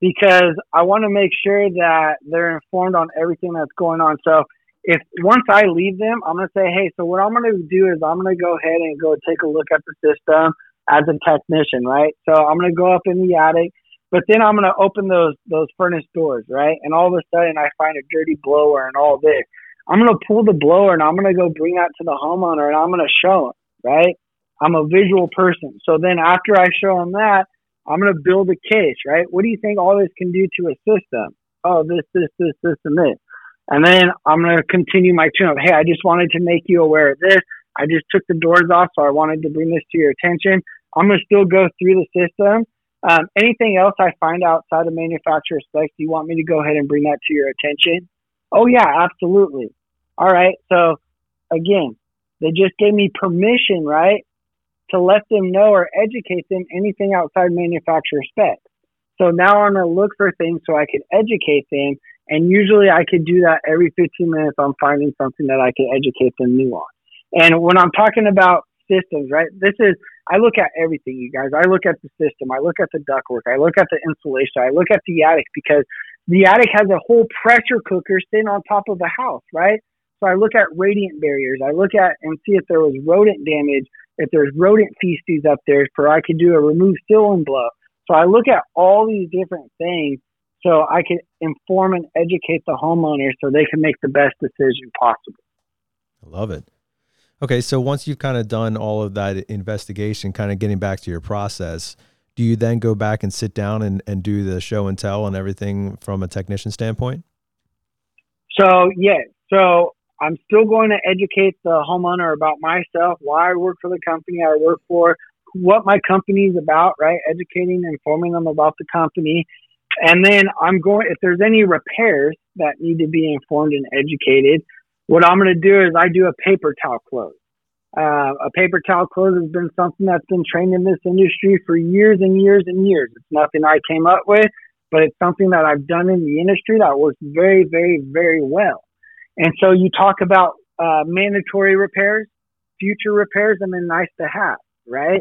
A: because I want to make sure that they're informed on everything that's going on. So if once I leave them, I'm going to say, hey, so what I'm going to do is I'm going to go ahead and go take a look at the system as a technician, right? So I'm going to go up in the attic, but then I'm going to open those those furnace doors, right? And all of a sudden I find a dirty blower and all this. I'm going to pull the blower and I'm going to go bring that to the homeowner and I'm going to show him, right? I'm a visual person. So then after I show him that, I'm going to build a case, right? What do you think all this can do to a system? Oh, this, this, this, this, and this. And then I'm going to continue my tune up. Hey, I just wanted to make you aware of this. I just took the doors off, so I wanted to bring this to your attention. I'm going to still go through the system. Um, anything else I find outside of manufacturer specs, do you want me to go ahead and bring that to your attention? Oh, yeah, absolutely. All right. So, again, they just gave me permission, right? To let them know or educate them anything outside manufacturer specs. So now I'm going to look for things so I can educate them. And usually I could do that every 15 minutes. I'm finding something that I can educate them new on. And when I'm talking about systems, right, this is, I look at everything, you guys. I look at the system. I look at the ductwork. I look at the insulation. I look at the attic because the attic has a whole pressure cooker sitting on top of the house, right? So I look at radiant barriers. I look at and see if there was rodent damage if there's rodent feces up there, for I could do a remove seal and blow. So I look at all these different things so I can inform and educate the homeowner so they can make the best decision possible.
C: I love it. Okay, so once you've kind of done all of that investigation, kind of getting back to your process, do you then go back and sit down and, and do the show and tell and everything from a technician standpoint?
A: So, yeah. So I'm still going to educate the homeowner about myself, why I work for the company I work for, what my company is about, right? Educating informing them about the company. And then I'm going, if there's any repairs that need to be informed and educated, what I'm going to do is I do a paper towel close. Uh, a paper towel close has been something that's been trained in this industry for years and years and years. It's nothing I came up with, but it's something that I've done in the industry that works very, very, very well. And so you talk about uh, mandatory repairs, future repairs, and then nice to have, right?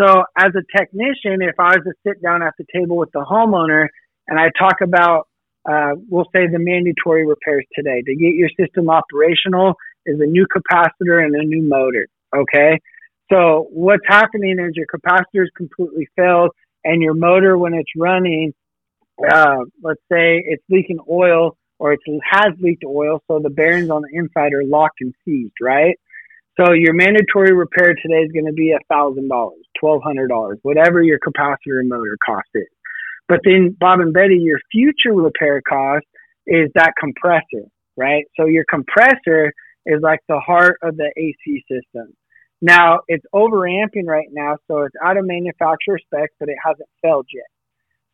A: So as a technician, if I was to sit down at the table with the homeowner and I talk about, uh, we'll say the mandatory repairs today to get your system operational is a new capacitor and a new motor. Okay. So what's happening is your capacitor is completely failed and your motor, when it's running, uh, let's say it's leaking oil or it has leaked oil, so the bearings on the inside are locked and seized, right? So your mandatory repair today is going to be a thousand dollars, twelve hundred dollars, whatever your capacitor and motor cost is. But then, Bob and Betty, your future repair cost is that compressor, right? So your compressor is like the heart of the AC system. Now it's overamping right now, so it's out of manufacturer specs, but it hasn't failed yet.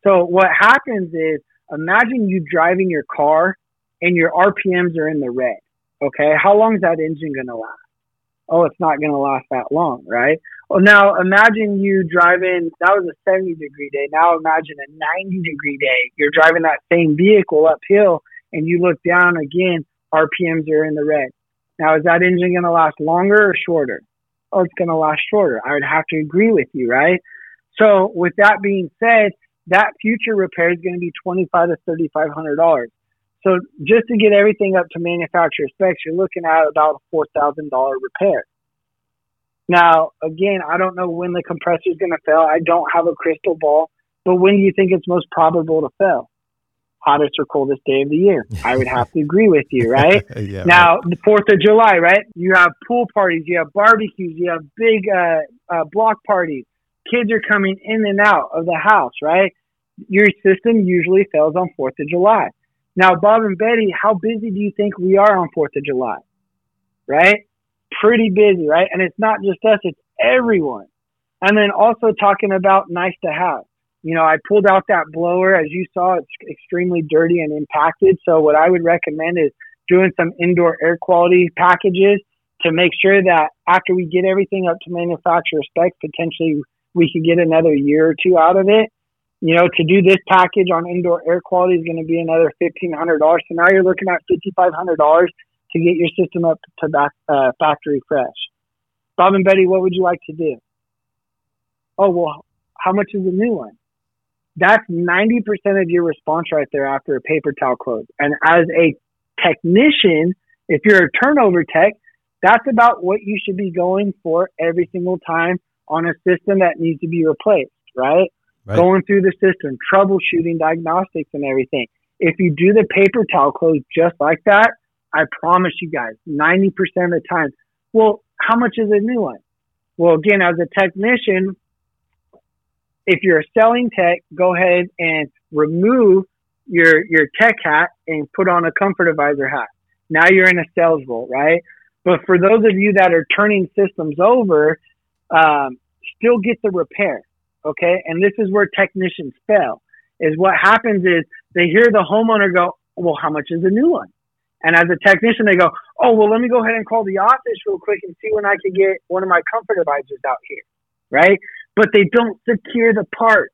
A: So what happens is imagine you driving your car and your RPMs are in the red. Okay. How long is that engine going to last? Oh, it's not going to last that long, right? Well, now imagine you driving, that was a 70 degree day. Now imagine a 90 degree day. You're driving that same vehicle uphill and you look down again, RPMs are in the red. Now, is that engine going to last longer or shorter? Oh, it's going to last shorter. I would have to agree with you, right? So, with that being said, that future repair is going to be twenty five to thirty five hundred dollars. So just to get everything up to manufacturer specs, you're looking at about a four thousand dollar repair. Now, again, I don't know when the compressor is going to fail. I don't have a crystal ball, but when do you think it's most probable to fail? Hottest or coldest day of the year. I would have to agree with you, right?
C: yeah,
A: now,
C: right.
A: the Fourth of July, right? You have pool parties, you have barbecues, you have big uh, uh, block parties. Kids are coming in and out of the house, right? Your system usually fails on Fourth of July. Now, Bob and Betty, how busy do you think we are on Fourth of July? Right? Pretty busy, right? And it's not just us, it's everyone. And then also talking about nice to have. You know, I pulled out that blower. As you saw, it's extremely dirty and impacted. So what I would recommend is doing some indoor air quality packages to make sure that after we get everything up to manufacturer specs, potentially we could get another year or two out of it. You know, to do this package on indoor air quality is going to be another fifteen hundred dollars. So now you're looking at fifty five hundred dollars to get your system up to back, uh, factory fresh. Bob and Betty, what would you like to do? Oh well, how much is a new one? That's ninety percent of your response right there after a paper towel close. And as a technician, if you're a turnover tech, that's about what you should be going for every single time on a system that needs to be replaced, right?
C: Right.
A: Going through the system, troubleshooting diagnostics and everything. If you do the paper towel close just like that, I promise you guys, 90% of the time, well, how much is a new one? Well, again, as a technician, if you're a selling tech, go ahead and remove your your tech hat and put on a comfort advisor hat. Now you're in a sales role, right? But for those of you that are turning systems over, um, still get the repair, okay? And this is where technicians fail. Is what happens is they hear the homeowner go, "Well, how much is a new one?" And as a technician, they go, "Oh, well, let me go ahead and call the office real quick and see when I can get one of my comfort advisors out here, right?" But they don't secure the part.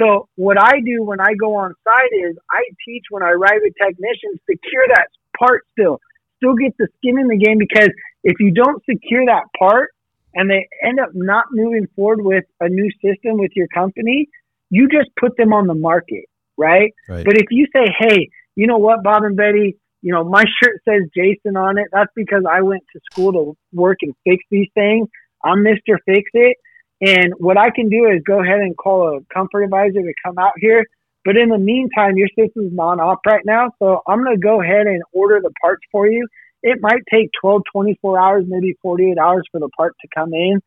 A: So what I do when I go on site is I teach when I ride with technicians secure that part still, still get the skin in the game because if you don't secure that part and they end up not moving forward with a new system with your company, you just put them on the market, right?
C: Right.
A: But if you say, hey, you know what, Bob and Betty, you know, my shirt says Jason on it. That's because I went to school to work and fix these things. I'm Mr. Fix It. And what I can do is go ahead and call a comfort advisor to come out here. But in the meantime, your system's non op right now. So I'm going to go ahead and order the parts for you. It might take 12, 24 hours, maybe 48 hours for the part to come in.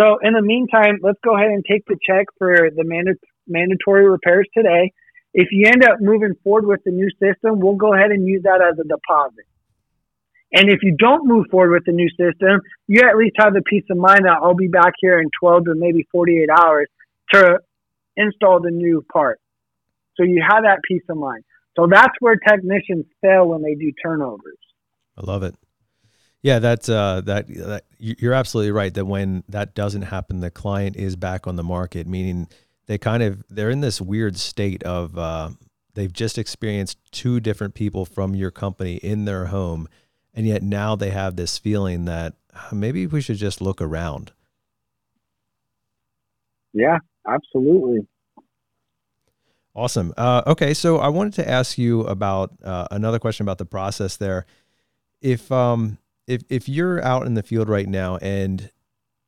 A: So in the meantime, let's go ahead and take the check for the manda- mandatory repairs today. If you end up moving forward with the new system, we'll go ahead and use that as a deposit. And if you don't move forward with the new system, you at least have the peace of mind that I'll be back here in 12 to maybe 48 hours to install the new part. So you have that peace of mind. So that's where technicians fail when they do turnovers.
C: I love it. Yeah, that's uh, that, that you- you're absolutely right. That when that doesn't happen, the client is back on the market, meaning they kind of they're in this weird state of uh, they've just experienced two different people from your company in their home, and yet now they have this feeling that "Ah, maybe we should just look around.
A: Yeah, absolutely.
C: Awesome. Uh, okay, so I wanted to ask you about uh, another question about the process there. If um if if you're out in the field right now and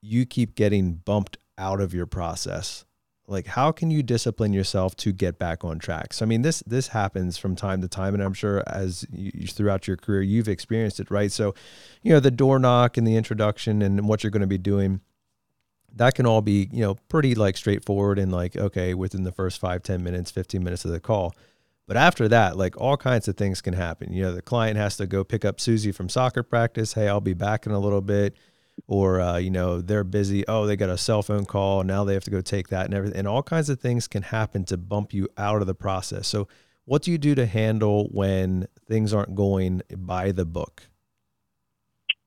C: you keep getting bumped out of your process, like how can you discipline yourself to get back on track? So I mean this this happens from time to time, and I'm sure as you, throughout your career you've experienced it, right? So, you know the door knock and the introduction and what you're going to be doing that can all be you know pretty like straightforward and like okay within the first five ten minutes 15 minutes of the call but after that like all kinds of things can happen you know the client has to go pick up susie from soccer practice hey i'll be back in a little bit or uh, you know they're busy oh they got a cell phone call now they have to go take that and everything and all kinds of things can happen to bump you out of the process so what do you do to handle when things aren't going by the book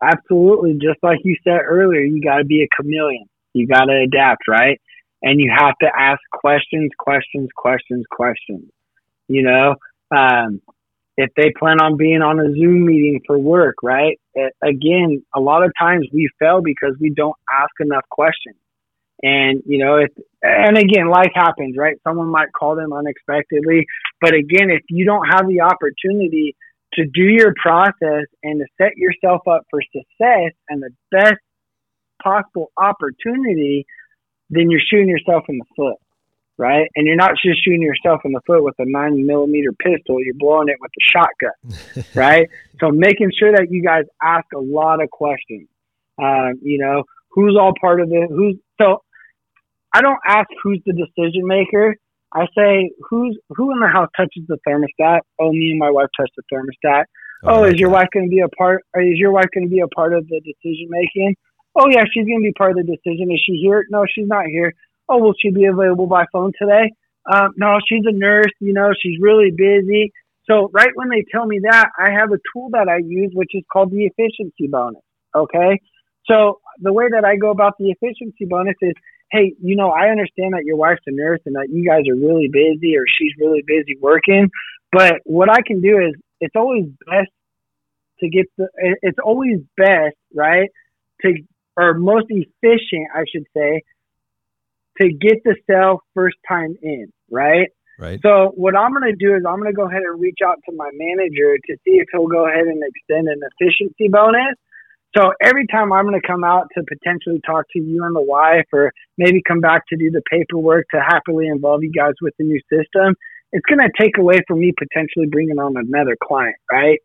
A: Absolutely. Just like you said earlier, you got to be a chameleon. You got to adapt, right? And you have to ask questions, questions, questions, questions. You know, um, if they plan on being on a Zoom meeting for work, right? A- again, a lot of times we fail because we don't ask enough questions. And, you know, it, and again, life happens, right? Someone might call them unexpectedly. But again, if you don't have the opportunity to do your process and to set yourself up for success and the best possible opportunity, then you're shooting yourself in the foot, right? And you're not just shooting yourself in the foot with a nine millimeter pistol, you're blowing it with a shotgun, right? So making sure that you guys ask a lot of questions. Um, you know, who's all part of it? Who's so I don't ask who's the decision maker. I say who's who in the house touches the thermostat. Oh, me and my wife touch the thermostat. Oh, oh is your wife going to be a part? Is your wife going to be a part of the decision making? Oh yeah, she's going to be part of the decision. Is she here? No, she's not here. Oh, will she be available by phone today? Um, no, she's a nurse. You know, she's really busy. So right when they tell me that, I have a tool that I use, which is called the efficiency bonus. Okay. So the way that I go about the efficiency bonus is, hey, you know, I understand that your wife's a nurse and that you guys are really busy or she's really busy working, but what I can do is it's always best to get the, it's always best, right, to or most efficient, I should say, to get the sale first time in, right?
C: Right.
A: So what I'm going to do is I'm going to go ahead and reach out to my manager to see if he'll go ahead and extend an efficiency bonus. So every time I'm going to come out to potentially talk to you and the wife, or maybe come back to do the paperwork to happily involve you guys with the new system, it's going to take away from me potentially bringing on another client, right?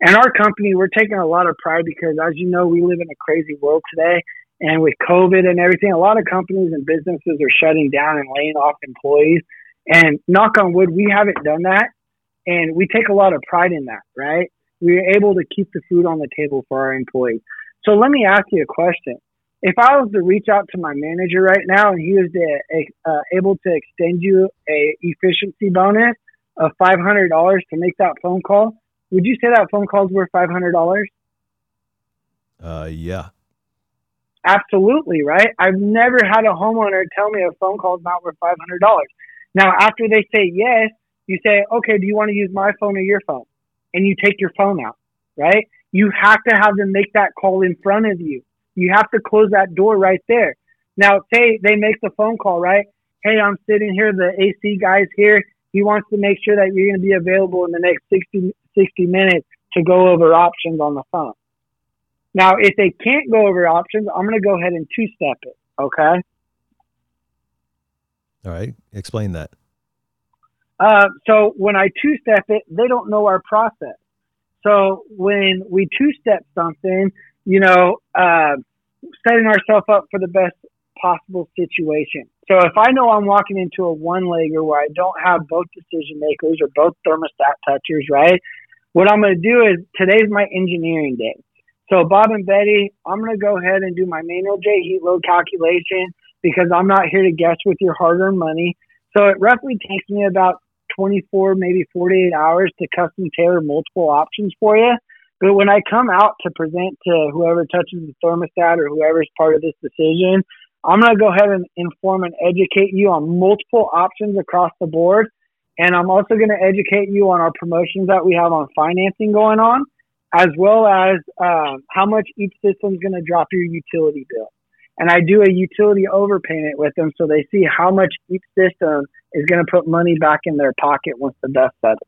A: And our company, we're taking a lot of pride because, as you know, we live in a crazy world today. And with COVID and everything, a lot of companies and businesses are shutting down and laying off employees. And knock on wood, we haven't done that. And we take a lot of pride in that, right? We're able to keep the food on the table for our employees. So let me ask you a question. If I was to reach out to my manager right now and he was to, uh, able to extend you a efficiency bonus of $500 to make that phone call, would you say that phone call's worth five hundred dollars?
C: Uh, yeah.
A: Absolutely, right? I've never had a homeowner tell me a phone call is not worth five hundred dollars. Now, after they say yes, you say, okay, do you want to use my phone or your phone? And you take your phone out, right? You have to have them make that call in front of you. You have to close that door right there. Now, say they make the phone call, right? Hey, I'm sitting here. The AC guy's here. He wants to make sure that you're going to be available in the next 60, 60 minutes to go over options on the phone. Now, if they can't go over options, I'm going to go ahead and two step it. Okay.
C: All right. Explain that.
A: Uh, so when I two step it, they don't know our process. So when we two step something, you know, uh, setting ourselves up for the best possible situation. So if I know I'm walking into a one legger where I don't have both decision makers or both thermostat touchers, right? What I'm going to do is today's my engineering day. So Bob and Betty, I'm going to go ahead and do my manual J heat load calculation because I'm not here to guess with your hard earned money. So it roughly takes me about 24, maybe 48 hours to custom tailor multiple options for you. But when I come out to present to whoever touches the thermostat or whoever's part of this decision, I'm going to go ahead and inform and educate you on multiple options across the board. And I'm also going to educate you on our promotions that we have on financing going on, as well as uh, how much each system is going to drop your utility bill. And I do a utility overpayment with them so they see how much each system is going to put money back in their pocket once the dust settles.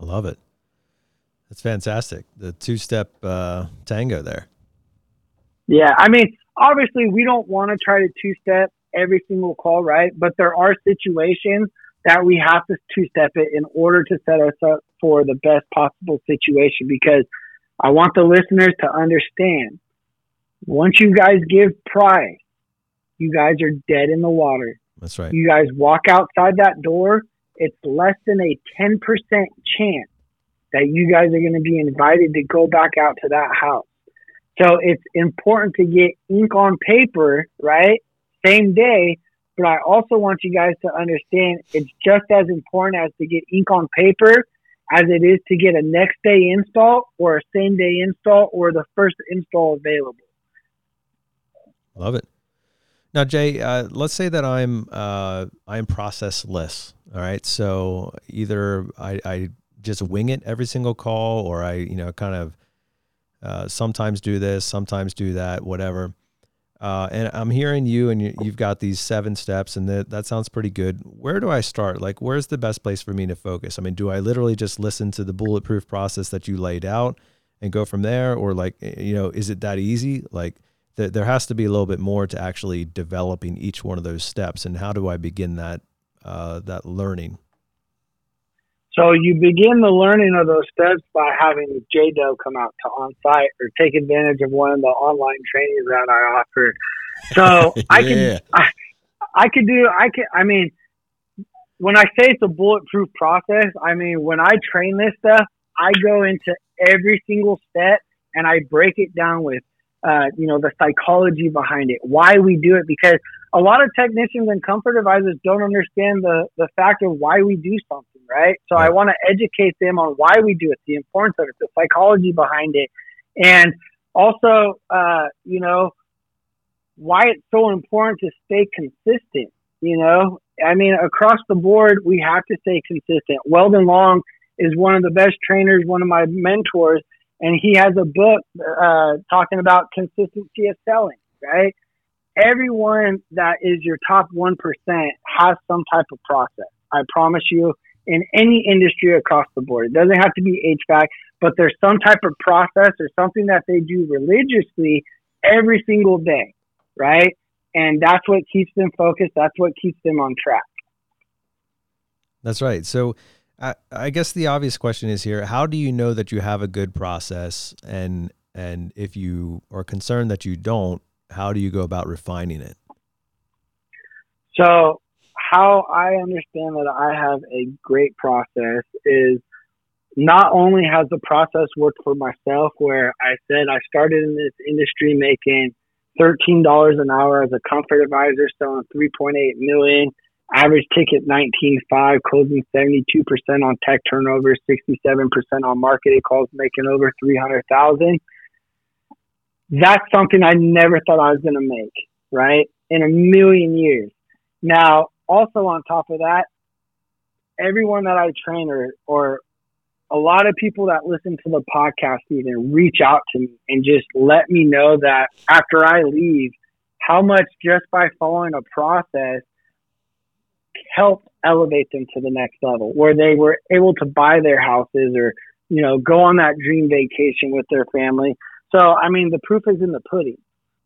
C: I love it. That's fantastic. The two step uh, tango there.
A: Yeah. I mean, obviously, we don't want to try to two step every single call, right? But there are situations that we have to two step it in order to set us up for the best possible situation because I want the listeners to understand once you guys give price, you guys are dead in the water.
C: That's right.
A: You guys walk outside that door, it's less than a 10% chance that you guys are going to be invited to go back out to that house. So it's important to get ink on paper, right? Same day. But I also want you guys to understand it's just as important as to get ink on paper as it is to get a next day install or a same day install or the first install available.
C: Love it. Now, Jay, uh, let's say that I'm uh, I'm processless. All right, so either I, I just wing it every single call, or I you know kind of uh, sometimes do this, sometimes do that, whatever. Uh, and I'm hearing you, and you, you've got these seven steps, and that that sounds pretty good. Where do I start? Like, where's the best place for me to focus? I mean, do I literally just listen to the bulletproof process that you laid out and go from there, or like, you know, is it that easy? Like, th- there has to be a little bit more to actually developing each one of those steps. And how do I begin that uh, that learning?
A: So you begin the learning of those steps by having JDub come out to on site or take advantage of one of the online trainings that I offer. So yeah. I can, I, I could do, I can, I mean, when I say it's a bulletproof process, I mean, when I train this stuff, I go into every single step and I break it down with, uh, you know, the psychology behind it, why we do it, because a lot of technicians and comfort advisors don't understand the, the fact of why we do something, right? So I want to educate them on why we do it, the importance of it, the psychology behind it, and also, uh, you know, why it's so important to stay consistent. You know, I mean, across the board, we have to stay consistent. Weldon Long is one of the best trainers, one of my mentors, and he has a book uh, talking about consistency of selling, right? everyone that is your top 1% has some type of process. I promise you, in any industry across the board. It doesn't have to be HVAC, but there's some type of process or something that they do religiously every single day, right? And that's what keeps them focused. That's what keeps them on track.
C: That's right. So, I, I guess the obvious question is here: How do you know that you have a good process, and and if you are concerned that you don't, how do you go about refining it?
A: So, how I understand that I have a great process is not only has the process worked for myself, where I said I started in this industry making thirteen dollars an hour as a comfort advisor, selling three point eight million, average ticket nineteen five, closing seventy two percent on tech turnover, sixty seven percent on marketing calls, making over three hundred thousand that's something I never thought I was going to make, right? In a million years. Now, also on top of that, everyone that I train or, or a lot of people that listen to the podcast even reach out to me and just let me know that after I leave, how much just by following a process helped elevate them to the next level where they were able to buy their houses or, you know, go on that dream vacation with their family so, I mean, the proof is in the pudding.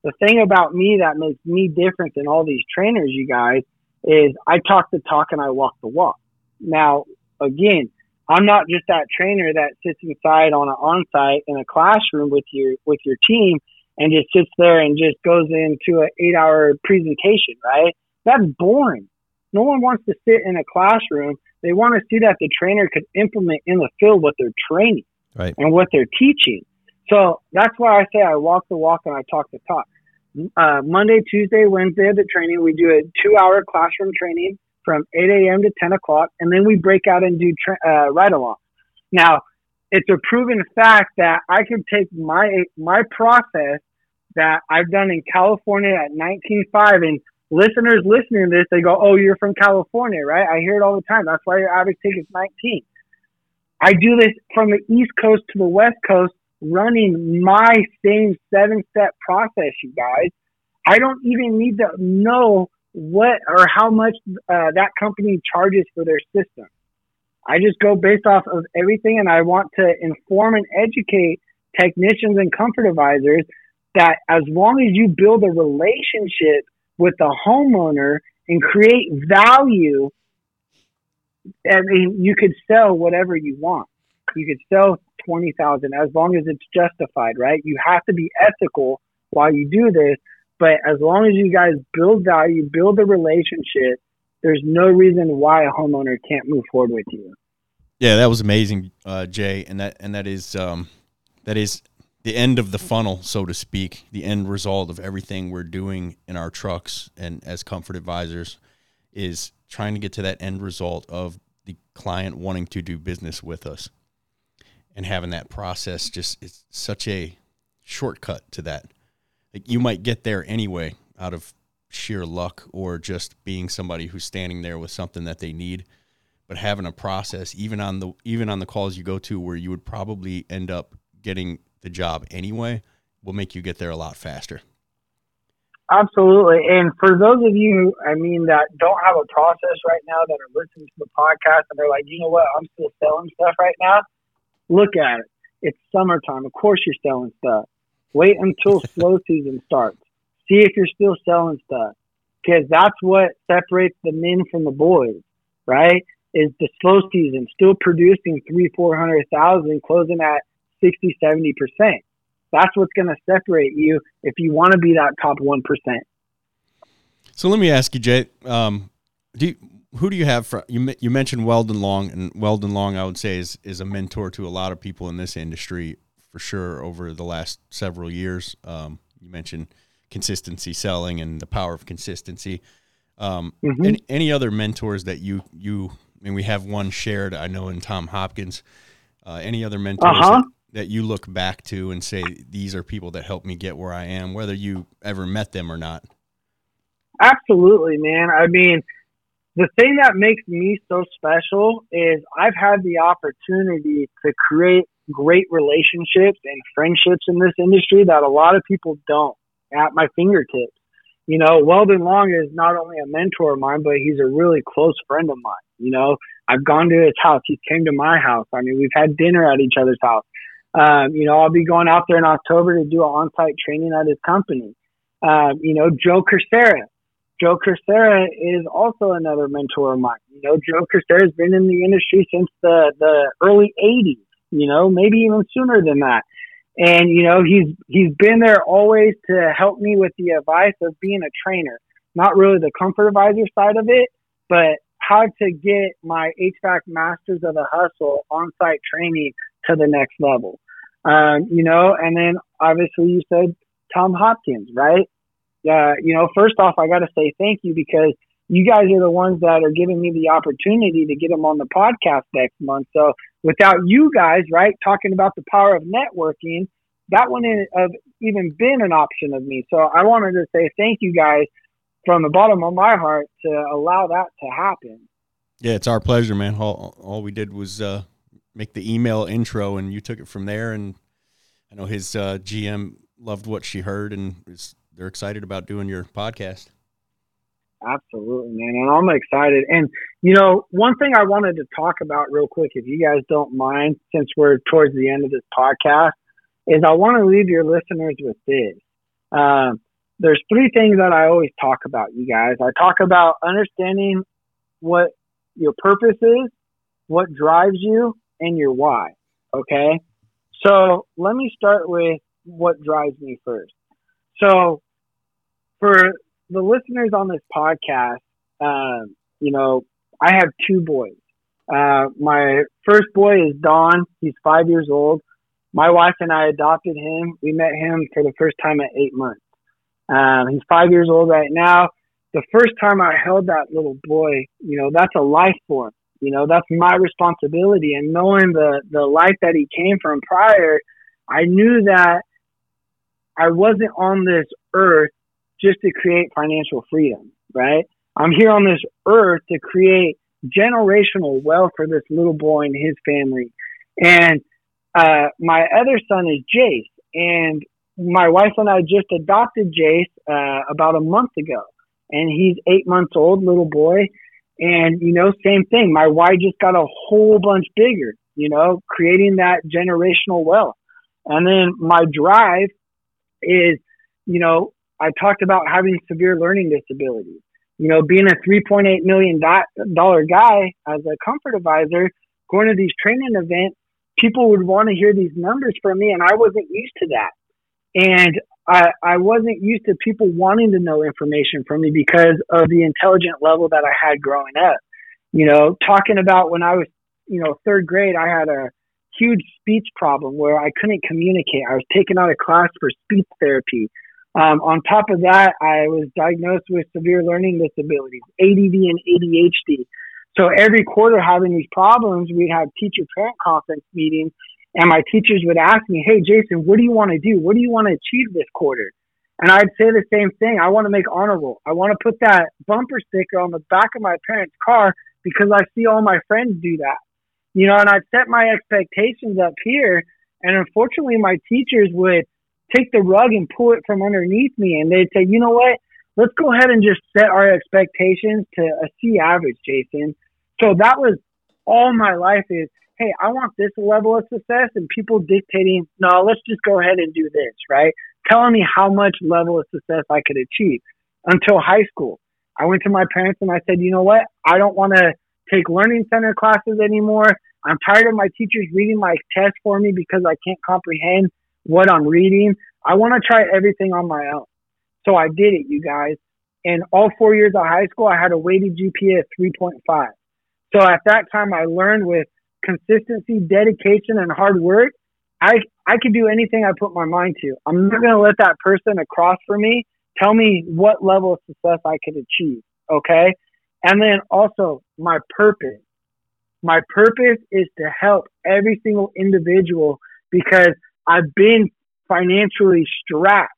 A: The thing about me that makes me different than all these trainers, you guys, is I talk the talk and I walk the walk. Now, again, I'm not just that trainer that sits inside on an on-site in a classroom with your with your team and just sits there and just goes into an eight-hour presentation, right? That's boring. No one wants to sit in a classroom. They want to see that the trainer could implement in the field what they're training
C: right.
A: and what they're teaching. So that's why I say I walk the walk and I talk the talk. Uh, Monday, Tuesday, Wednesday of the training, we do a two hour classroom training from 8 a.m. to 10 o'clock, and then we break out and do tra- uh, ride along. Now, it's a proven fact that I could take my my process that I've done in California at 19.5 and listeners listening to this, they go, "Oh, you're from California, right?" I hear it all the time. That's why your average ticket is 19. I do this from the East Coast to the West Coast running my same seven step process, you guys. I don't even need to know what or how much uh, that company charges for their system. I just go based off of everything and I want to inform and educate technicians and comfort advisors that as long as you build a relationship with the homeowner and create value, I mean, you could sell whatever you want. You could sell twenty thousand as long as it's justified, right? You have to be ethical while you do this, but as long as you guys build value, build a relationship, there's no reason why a homeowner can't move forward with you.
D: Yeah, that was amazing, uh, Jay, and that and that is um, that is the end of the funnel, so to speak, the end result of everything we're doing in our trucks and as comfort advisors is trying to get to that end result of the client wanting to do business with us and having that process just it's such a shortcut to that. Like you might get there anyway out of sheer luck or just being somebody who's standing there with something that they need but having a process even on the even on the calls you go to where you would probably end up getting the job anyway will make you get there a lot faster
A: Absolutely. And for those of you, I mean, that don't have a process right now that are listening to the podcast and they're like, you know what, I'm still selling stuff right now. Look at it. It's summertime. Of course you're selling stuff. Wait until slow season starts. See if you're still selling stuff because that's what separates the men from the boys, right? Is the slow season still producing three, four hundred thousand, closing at 60, 70 percent. That's what's going to separate you if you want to be that top one percent.
D: So let me ask you, Jay. Um, do you, who do you have? For, you you mentioned Weldon Long, and Weldon Long, I would say, is is a mentor to a lot of people in this industry for sure over the last several years. Um, you mentioned consistency selling and the power of consistency. Um, mm-hmm. any, any, other mentors that you you? I mean, we have one shared. I know in Tom Hopkins. Uh, any other mentors uh-huh. that, that you look back to and say these are people that helped me get where I am, whether you ever met them or not?
A: Absolutely, man. I mean, the thing that makes me so special is I've had the opportunity to create great relationships and friendships in this industry that a lot of people don't at my fingertips. You know, Weldon Long is not only a mentor of mine, but he's a really close friend of mine. You know, I've gone to his house. He came to my house. I mean, we've had dinner at each other's house. Um, you know, I'll be going out there in October to do an on-site training at his company. Um, you know, Joe Crisara. Joe Crisara is also another mentor of mine. You know, Joe Crisara has been in the industry since the, the early 80s, you know, maybe even sooner than that. And, you know, he's, he's been there always to help me with the advice of being a trainer, not really the comfort advisor side of it, but how to get my HVAC masters of the hustle on site training to the next level. Um, you know, and then obviously you said Tom Hopkins, right? Uh, you know, first off, I got to say thank you because you guys are the ones that are giving me the opportunity to get them on the podcast next month. So without you guys, right, talking about the power of networking, that wouldn't have even been an option of me. So I wanted to say thank you guys from the bottom of my heart to allow that to happen.
D: Yeah, it's our pleasure, man. All, all we did was uh, make the email intro, and you took it from there. And I know his uh, GM loved what she heard, and is, they're excited about doing your podcast.
A: Absolutely, man, and I'm excited. And you know, one thing I wanted to talk about real quick, if you guys don't mind, since we're towards the end of this podcast, is I want to leave your listeners with this. Um, there's three things that I always talk about, you guys. I talk about understanding what your purpose is, what drives you, and your why. Okay. So let me start with what drives me first. So for the listeners on this podcast, um, you know, I have two boys. Uh, my first boy is Don. He's five years old. My wife and I adopted him. We met him for the first time at eight months. Um, he's five years old right now. The first time I held that little boy, you know, that's a life form. You know, that's my responsibility. And knowing the, the life that he came from prior, I knew that I wasn't on this earth just to create financial freedom, right? I'm here on this earth to create generational wealth for this little boy and his family. And uh, my other son is Jace, and my wife and I just adopted Jace uh, about a month ago, and he's eight months old, little boy. And, you know, same thing. My wife just got a whole bunch bigger, you know, creating that generational wealth. And then my drive is, you know, I talked about having severe learning disabilities. You know, being a $3.8 million guy as a comfort advisor, going to these training events, people would want to hear these numbers from me, and I wasn't used to that. And I, I wasn't used to people wanting to know information from me because of the intelligent level that I had growing up. You know, talking about when I was, you know, third grade, I had a huge speech problem where I couldn't communicate. I was taken out of class for speech therapy. Um, on top of that, I was diagnosed with severe learning disabilities, ADD and ADHD. So every quarter having these problems, we'd have teacher parent conference meetings and my teachers would ask me, Hey, Jason, what do you want to do? What do you want to achieve this quarter? And I'd say the same thing. I want to make honor roll. I want to put that bumper sticker on the back of my parents' car because I see all my friends do that. You know, and I'd set my expectations up here. And unfortunately, my teachers would take the rug and pull it from underneath me. And they'd say, you know what? Let's go ahead and just set our expectations to a C average, Jason. So that was all my life is, hey, I want this level of success and people dictating, no, let's just go ahead and do this, right? Telling me how much level of success I could achieve until high school. I went to my parents and I said, you know what? I don't want to take learning center classes anymore. I'm tired of my teachers reading my test for me because I can't comprehend what I'm reading. I want to try everything on my own. So I did it, you guys. And all four years of high school, I had a weighted GPA of 3.5. So at that time, I learned with consistency, dedication, and hard work, I, I could do anything I put my mind to. I'm not going to let that person across from me tell me what level of success I could achieve. Okay. And then also my purpose. My purpose is to help every single individual because I've been financially strapped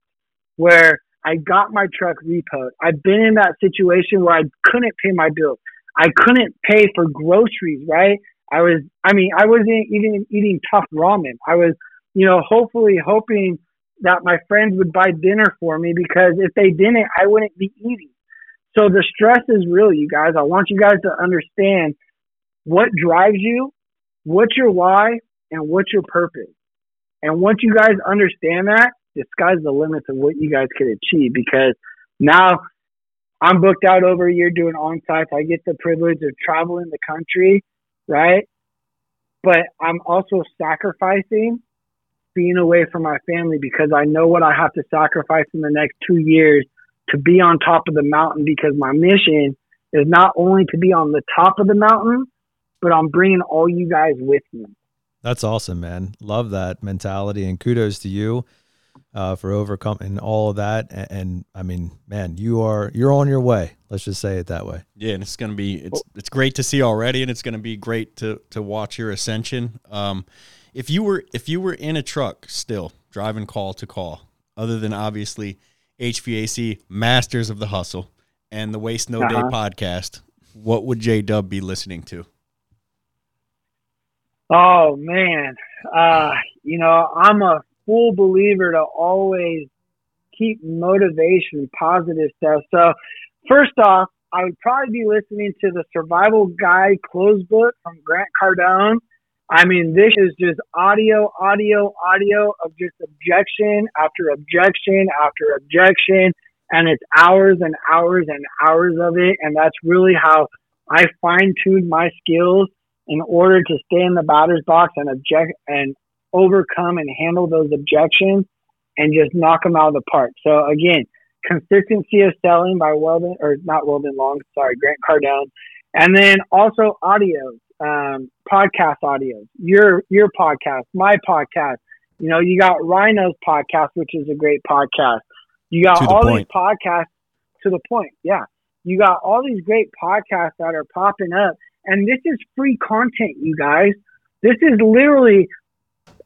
A: where I got my truck repoed. I've been in that situation where I couldn't pay my bills. I couldn't pay for groceries, right? I was, I mean, I wasn't even eating tough ramen. I was, you know, hopefully hoping that my friends would buy dinner for me because if they didn't, I wouldn't be eating. So the stress is real, you guys. I want you guys to understand what drives you, what's your why, and what's your purpose. And once you guys understand that, the sky's the limits of what you guys can achieve because now I'm booked out over a year doing on sites. I get the privilege of traveling the country, right? But I'm also sacrificing being away from my family because I know what I have to sacrifice in the next two years to be on top of the mountain because my mission is not only to be on the top of the mountain, but I'm bringing all you guys with me.
C: That's awesome, man. Love that mentality and kudos to you uh, for overcoming all of that. And, and, I mean, man, you are you're on your way. Let's just say it that way.
D: Yeah, and it's gonna be it's it's great to see already, and it's gonna be great to to watch your ascension. Um, if you were if you were in a truck still driving call to call, other than obviously HVAC Masters of the Hustle and the Waste No uh-huh. Day podcast, what would J Dub be listening to?
A: Oh man, uh, you know I'm a full believer to always keep motivation, positive stuff. So first off, I would probably be listening to the Survival Guide closed book from Grant Cardone. I mean, this is just audio, audio, audio of just objection after objection after objection. And it's hours and hours and hours of it. And that's really how I fine tuned my skills in order to stay in the batter's box and object and overcome and handle those objections and just knock them out of the park. So again, consistency of selling by Weldon or not Weldon Long, sorry, Grant Cardone. And then also audio um, podcast audio, your your podcast, my podcast. You know, you got Rhino's podcast, which is a great podcast. You got all point. these podcasts to the point. Yeah. You got all these great podcasts that are popping up. And this is free content, you guys. This is literally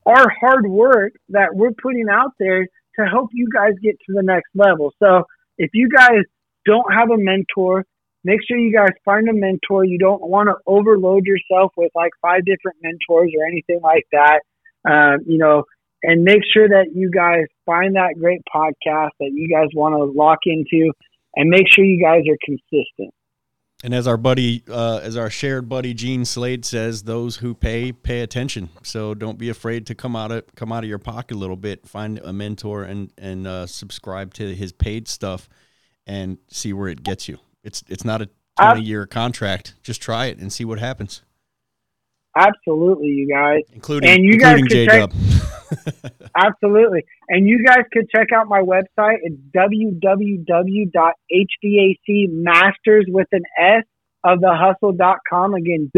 A: our hard work that we're putting out there to help you guys get to the next level. So if you guys don't have a mentor, make sure you guys find a mentor. You don't want to overload yourself with like five different mentors or anything like that. Um, you know, and make sure that you guys find that great podcast that you guys want to lock into and make sure you guys are consistent.
D: And as our buddy, uh, as our shared buddy Gene Slade says, those who pay pay attention. So don't be afraid to come out of come out of your pocket a little bit, find a mentor, and and uh, subscribe to his paid stuff, and see where it gets you. It's it's not a twenty year contract. Just try it and see what happens.
A: Absolutely, you guys,
D: including and you including guys could check,
A: absolutely, and you guys could check out my website. It's www.hvacmasters with an S of the hustle.com. Again,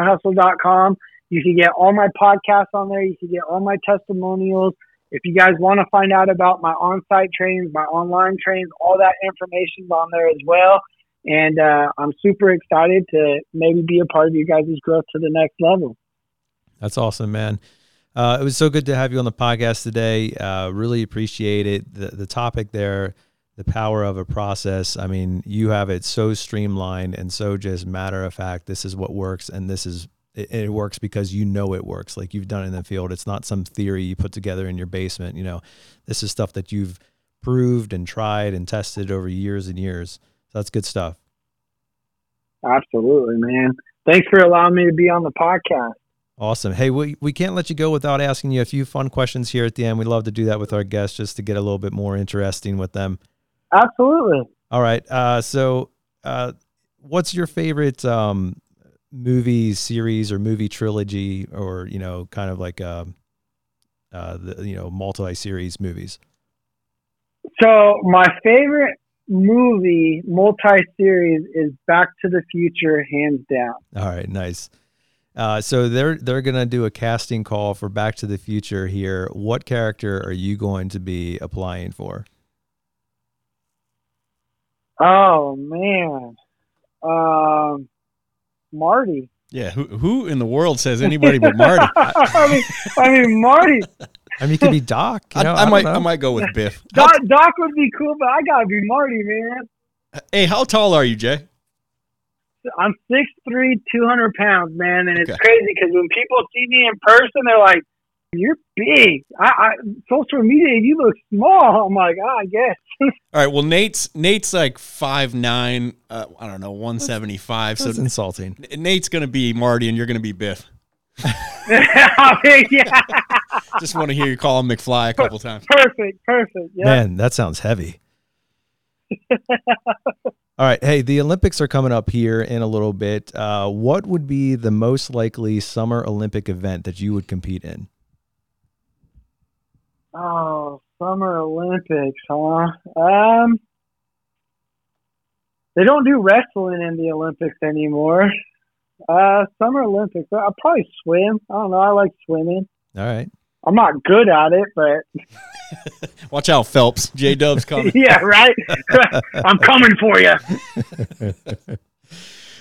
A: hustle.com. You can get all my podcasts on there. You can get all my testimonials. If you guys want to find out about my on-site trainings, my online trainings, all that information's on there as well. And uh, I'm super excited to maybe be a part of you guys' growth to the next level.
C: That's awesome, man. Uh, it was so good to have you on the podcast today. Uh, really appreciate it. The, the topic there, the power of a process. I mean, you have it so streamlined and so just matter of fact. This is what works, and this is it, it works because you know it works. Like you've done in the field. It's not some theory you put together in your basement. You know, this is stuff that you've proved and tried and tested over years and years. So that's good stuff.
A: Absolutely, man. Thanks for allowing me to be on the podcast.
C: Awesome. Hey, we, we can't let you go without asking you a few fun questions here at the end. We love to do that with our guests just to get a little bit more interesting with them.
A: Absolutely.
C: All right. Uh, so, uh, what's your favorite um, movie series or movie trilogy, or you know, kind of like uh, uh, the you know multi series movies?
A: So my favorite movie multi series is Back to the Future, hands down.
C: All right, nice. Uh, so they're they're gonna do a casting call for Back to the Future here. What character are you going to be applying for?
A: Oh man, um, Marty.
D: Yeah, who who in the world says anybody but Marty?
A: I mean, I mean Marty.
C: I mean, it could be Doc. You know,
D: I, I
C: don't
D: might
C: know.
D: I might go with Biff.
A: Doc, Doc would be cool, but I gotta be Marty, man.
D: Hey, how tall are you, Jay?
A: I'm 6'3", 200 pounds, man, and it's
D: Okay.
A: crazy because when people see me in person, they're like, "You're big." I, I social media, you look small. I'm like, ah, I guess.
D: All right. Well, Nate's Nate's like five nine. Uh, I don't know, one seventy five. So
C: insulting.
D: Nate's gonna be Marty, and you're gonna be Biff.
A: I mean, yeah,
D: Just want to hear you call him McFly a couple times.
A: perfect, perfect. Yeah.
C: Man, that sounds heavy. All right. Hey, the Olympics are coming up here in a little bit. Uh, what would be the most likely summer Olympic event that you would compete in?
A: Oh, Summer Olympics, huh? Um, they don't do wrestling in the Olympics anymore. Uh, Summer Olympics, I'll probably swim. I don't know. I like swimming.
C: All right.
A: I'm not good at it, but
D: Watch out, Phelps. J Dub's coming.
A: yeah, right. I'm coming for you.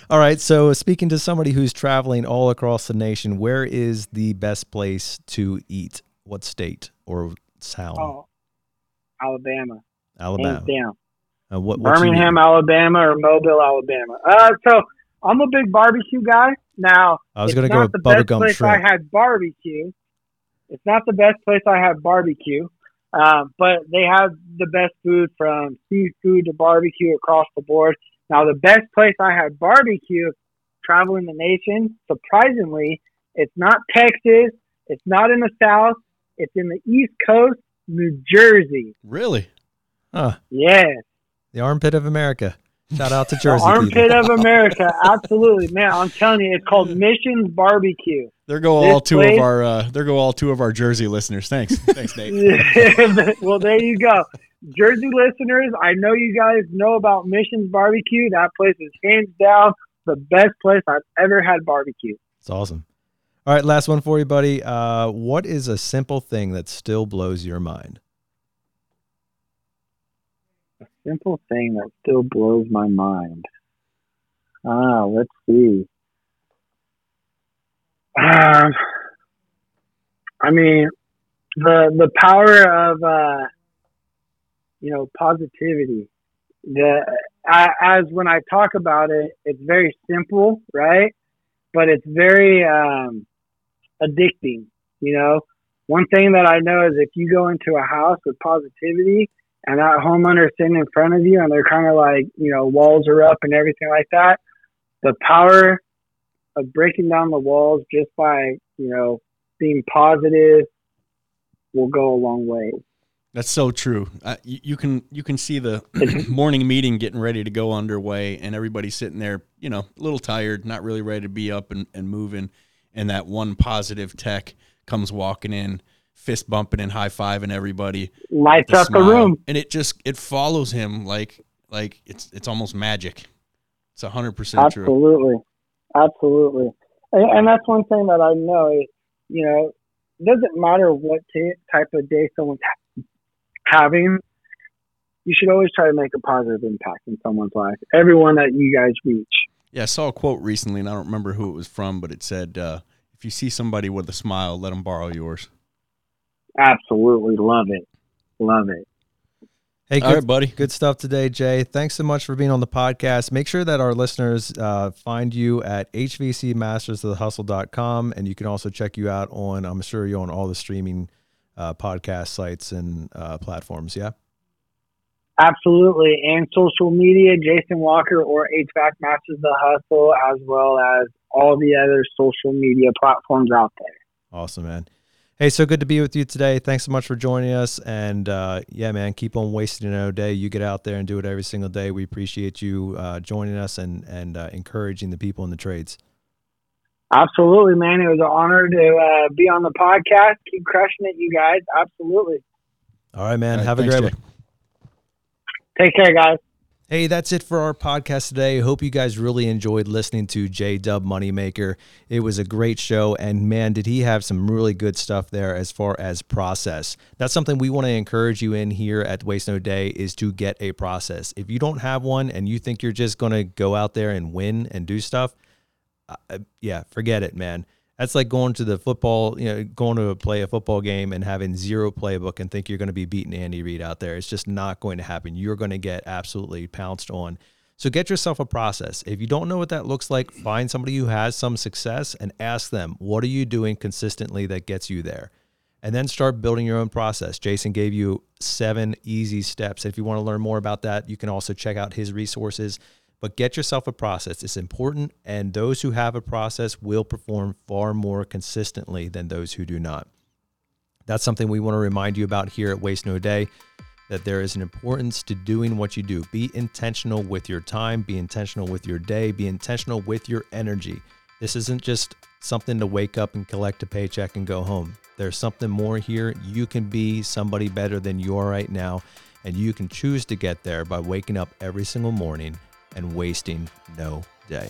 C: All right. So, speaking to somebody who's traveling all across the nation, where is the best place to eat? What state or town?
A: Oh, Alabama,
C: Alabama.
A: hands down.
C: Uh, what,
A: Birmingham. Alabama, or Mobile, Alabama. Uh, so I'm a big barbecue guy. Now,
C: I was going to go with
A: the best place
C: shrimp.
A: I had barbecue. It's not the best place I had barbecue, um, but they have the best food from seafood to barbecue across the board. Now, the best place I had barbecue traveling the nation, surprisingly, it's not Texas. It's not in the South. It's in the East Coast, New Jersey.
D: Really?
C: Huh.
A: Yes.
C: The armpit of America. Shout out to Jersey.
A: armpit of America. Absolutely. Man, I'm telling you, it's called Missions Barbecue.
D: There go
A: This
D: all two
A: place-
D: of our. Uh, there go all two of our Jersey listeners. Thanks, thanks, Nate.
A: well, there you go. Jersey listeners, I know you guys know about Missions Barbecue. That place is hands down the best place I've ever had barbecue.
C: It's awesome. All right, last one for you, buddy. Uh, what is a simple thing that still blows your mind?
A: A simple thing that still blows my mind. Ah, let's see. Um, I mean, the the power of uh, you know positivity. The I, as when I talk about it, it's very simple, right? But it's very um, addicting. You know, one thing that I know is if you go into a house with positivity, and that homeowner sitting in front of you and they're kind of like, you know, walls are up and everything like that, the power of breaking down the walls just by, you know, being positive will go a long way.
D: That's so true. Uh, you, you can you can see the morning meeting getting ready to go underway, and everybody's sitting there, you know, a little tired, not really ready to be up and, and moving. And that one positive tech comes walking in, fist bumping and high fiving everybody,
A: Lights
D: the
A: up the room.
D: and it just it follows him like like it's it's almost magic. It's hundred percent true.
A: Absolutely. Absolutely. And, and that's one thing that I know, is, you know, it doesn't matter what t- type of day someone's ha- having, you should always try to make a positive impact in someone's life. Everyone that you guys reach.
D: Yeah, I saw a quote recently, and I don't remember who it was from, but it said, uh, "If you see somebody with a smile, let them borrow yours."
A: Absolutely love it. Love it.
C: Hey,
D: All
C: good,
D: right, buddy.
C: Good stuff today, Jay. Thanks so much for being on the podcast. Make sure that our listeners uh, find you at hvcmastersofthehustle.com and you can also check you out on, I'm sure you're on all the streaming uh, podcast sites and uh, platforms. Yeah.
A: Absolutely. And social media, Jason Walker or HVAC Masters the Hustle, as well as all the other social media platforms out there.
C: Awesome, man. Hey, so good to be with you today. Thanks so much for joining us. And uh, yeah, man, keep on wasting another day. You get out there and do it every single day. We appreciate you uh, joining us and and uh, encouraging the people in the trades.
A: Absolutely, man. It was an honor to uh, be on the podcast. Keep crushing it, you guys. Absolutely.
C: All right, man.
D: All right,
C: Have
D: thanks,
C: a great
D: Jay.
C: one.
A: Take care, guys.
C: Hey, that's it for our podcast today. Hope you guys really enjoyed listening to J Dub Moneymaker. It was a great show, and man, did he have some really good stuff there as far as process. That's something we want to encourage you in here at Waste No Day is to get a process. If you don't have one and you think you're just going to go out there and win and do stuff, uh, yeah, forget it, man. That's like going to the football, you know, going to play a football game and having zero playbook and think you're going to be beating Andy Reid out there. It's just not going to happen. You're going to get absolutely pounced on. So get yourself a process. If you don't know what that looks like, find somebody who has some success and ask them, what are you doing consistently that gets you there? And then start building your own process. Jason gave you seven easy steps. If you want to learn more about that, you can also check out his resources but get yourself a process. It's important, and those who have a process will perform far more consistently than those who do not. That's something we want to remind you about here at Waste No Day that there is an importance to doing what you do. Be intentional with your time, be intentional with your day, be intentional with your energy. This isn't just something to wake up and collect a paycheck and go home. There's something more here. You can be somebody better than you are right now, and you can choose to get there by waking up every single morning and wasting no day.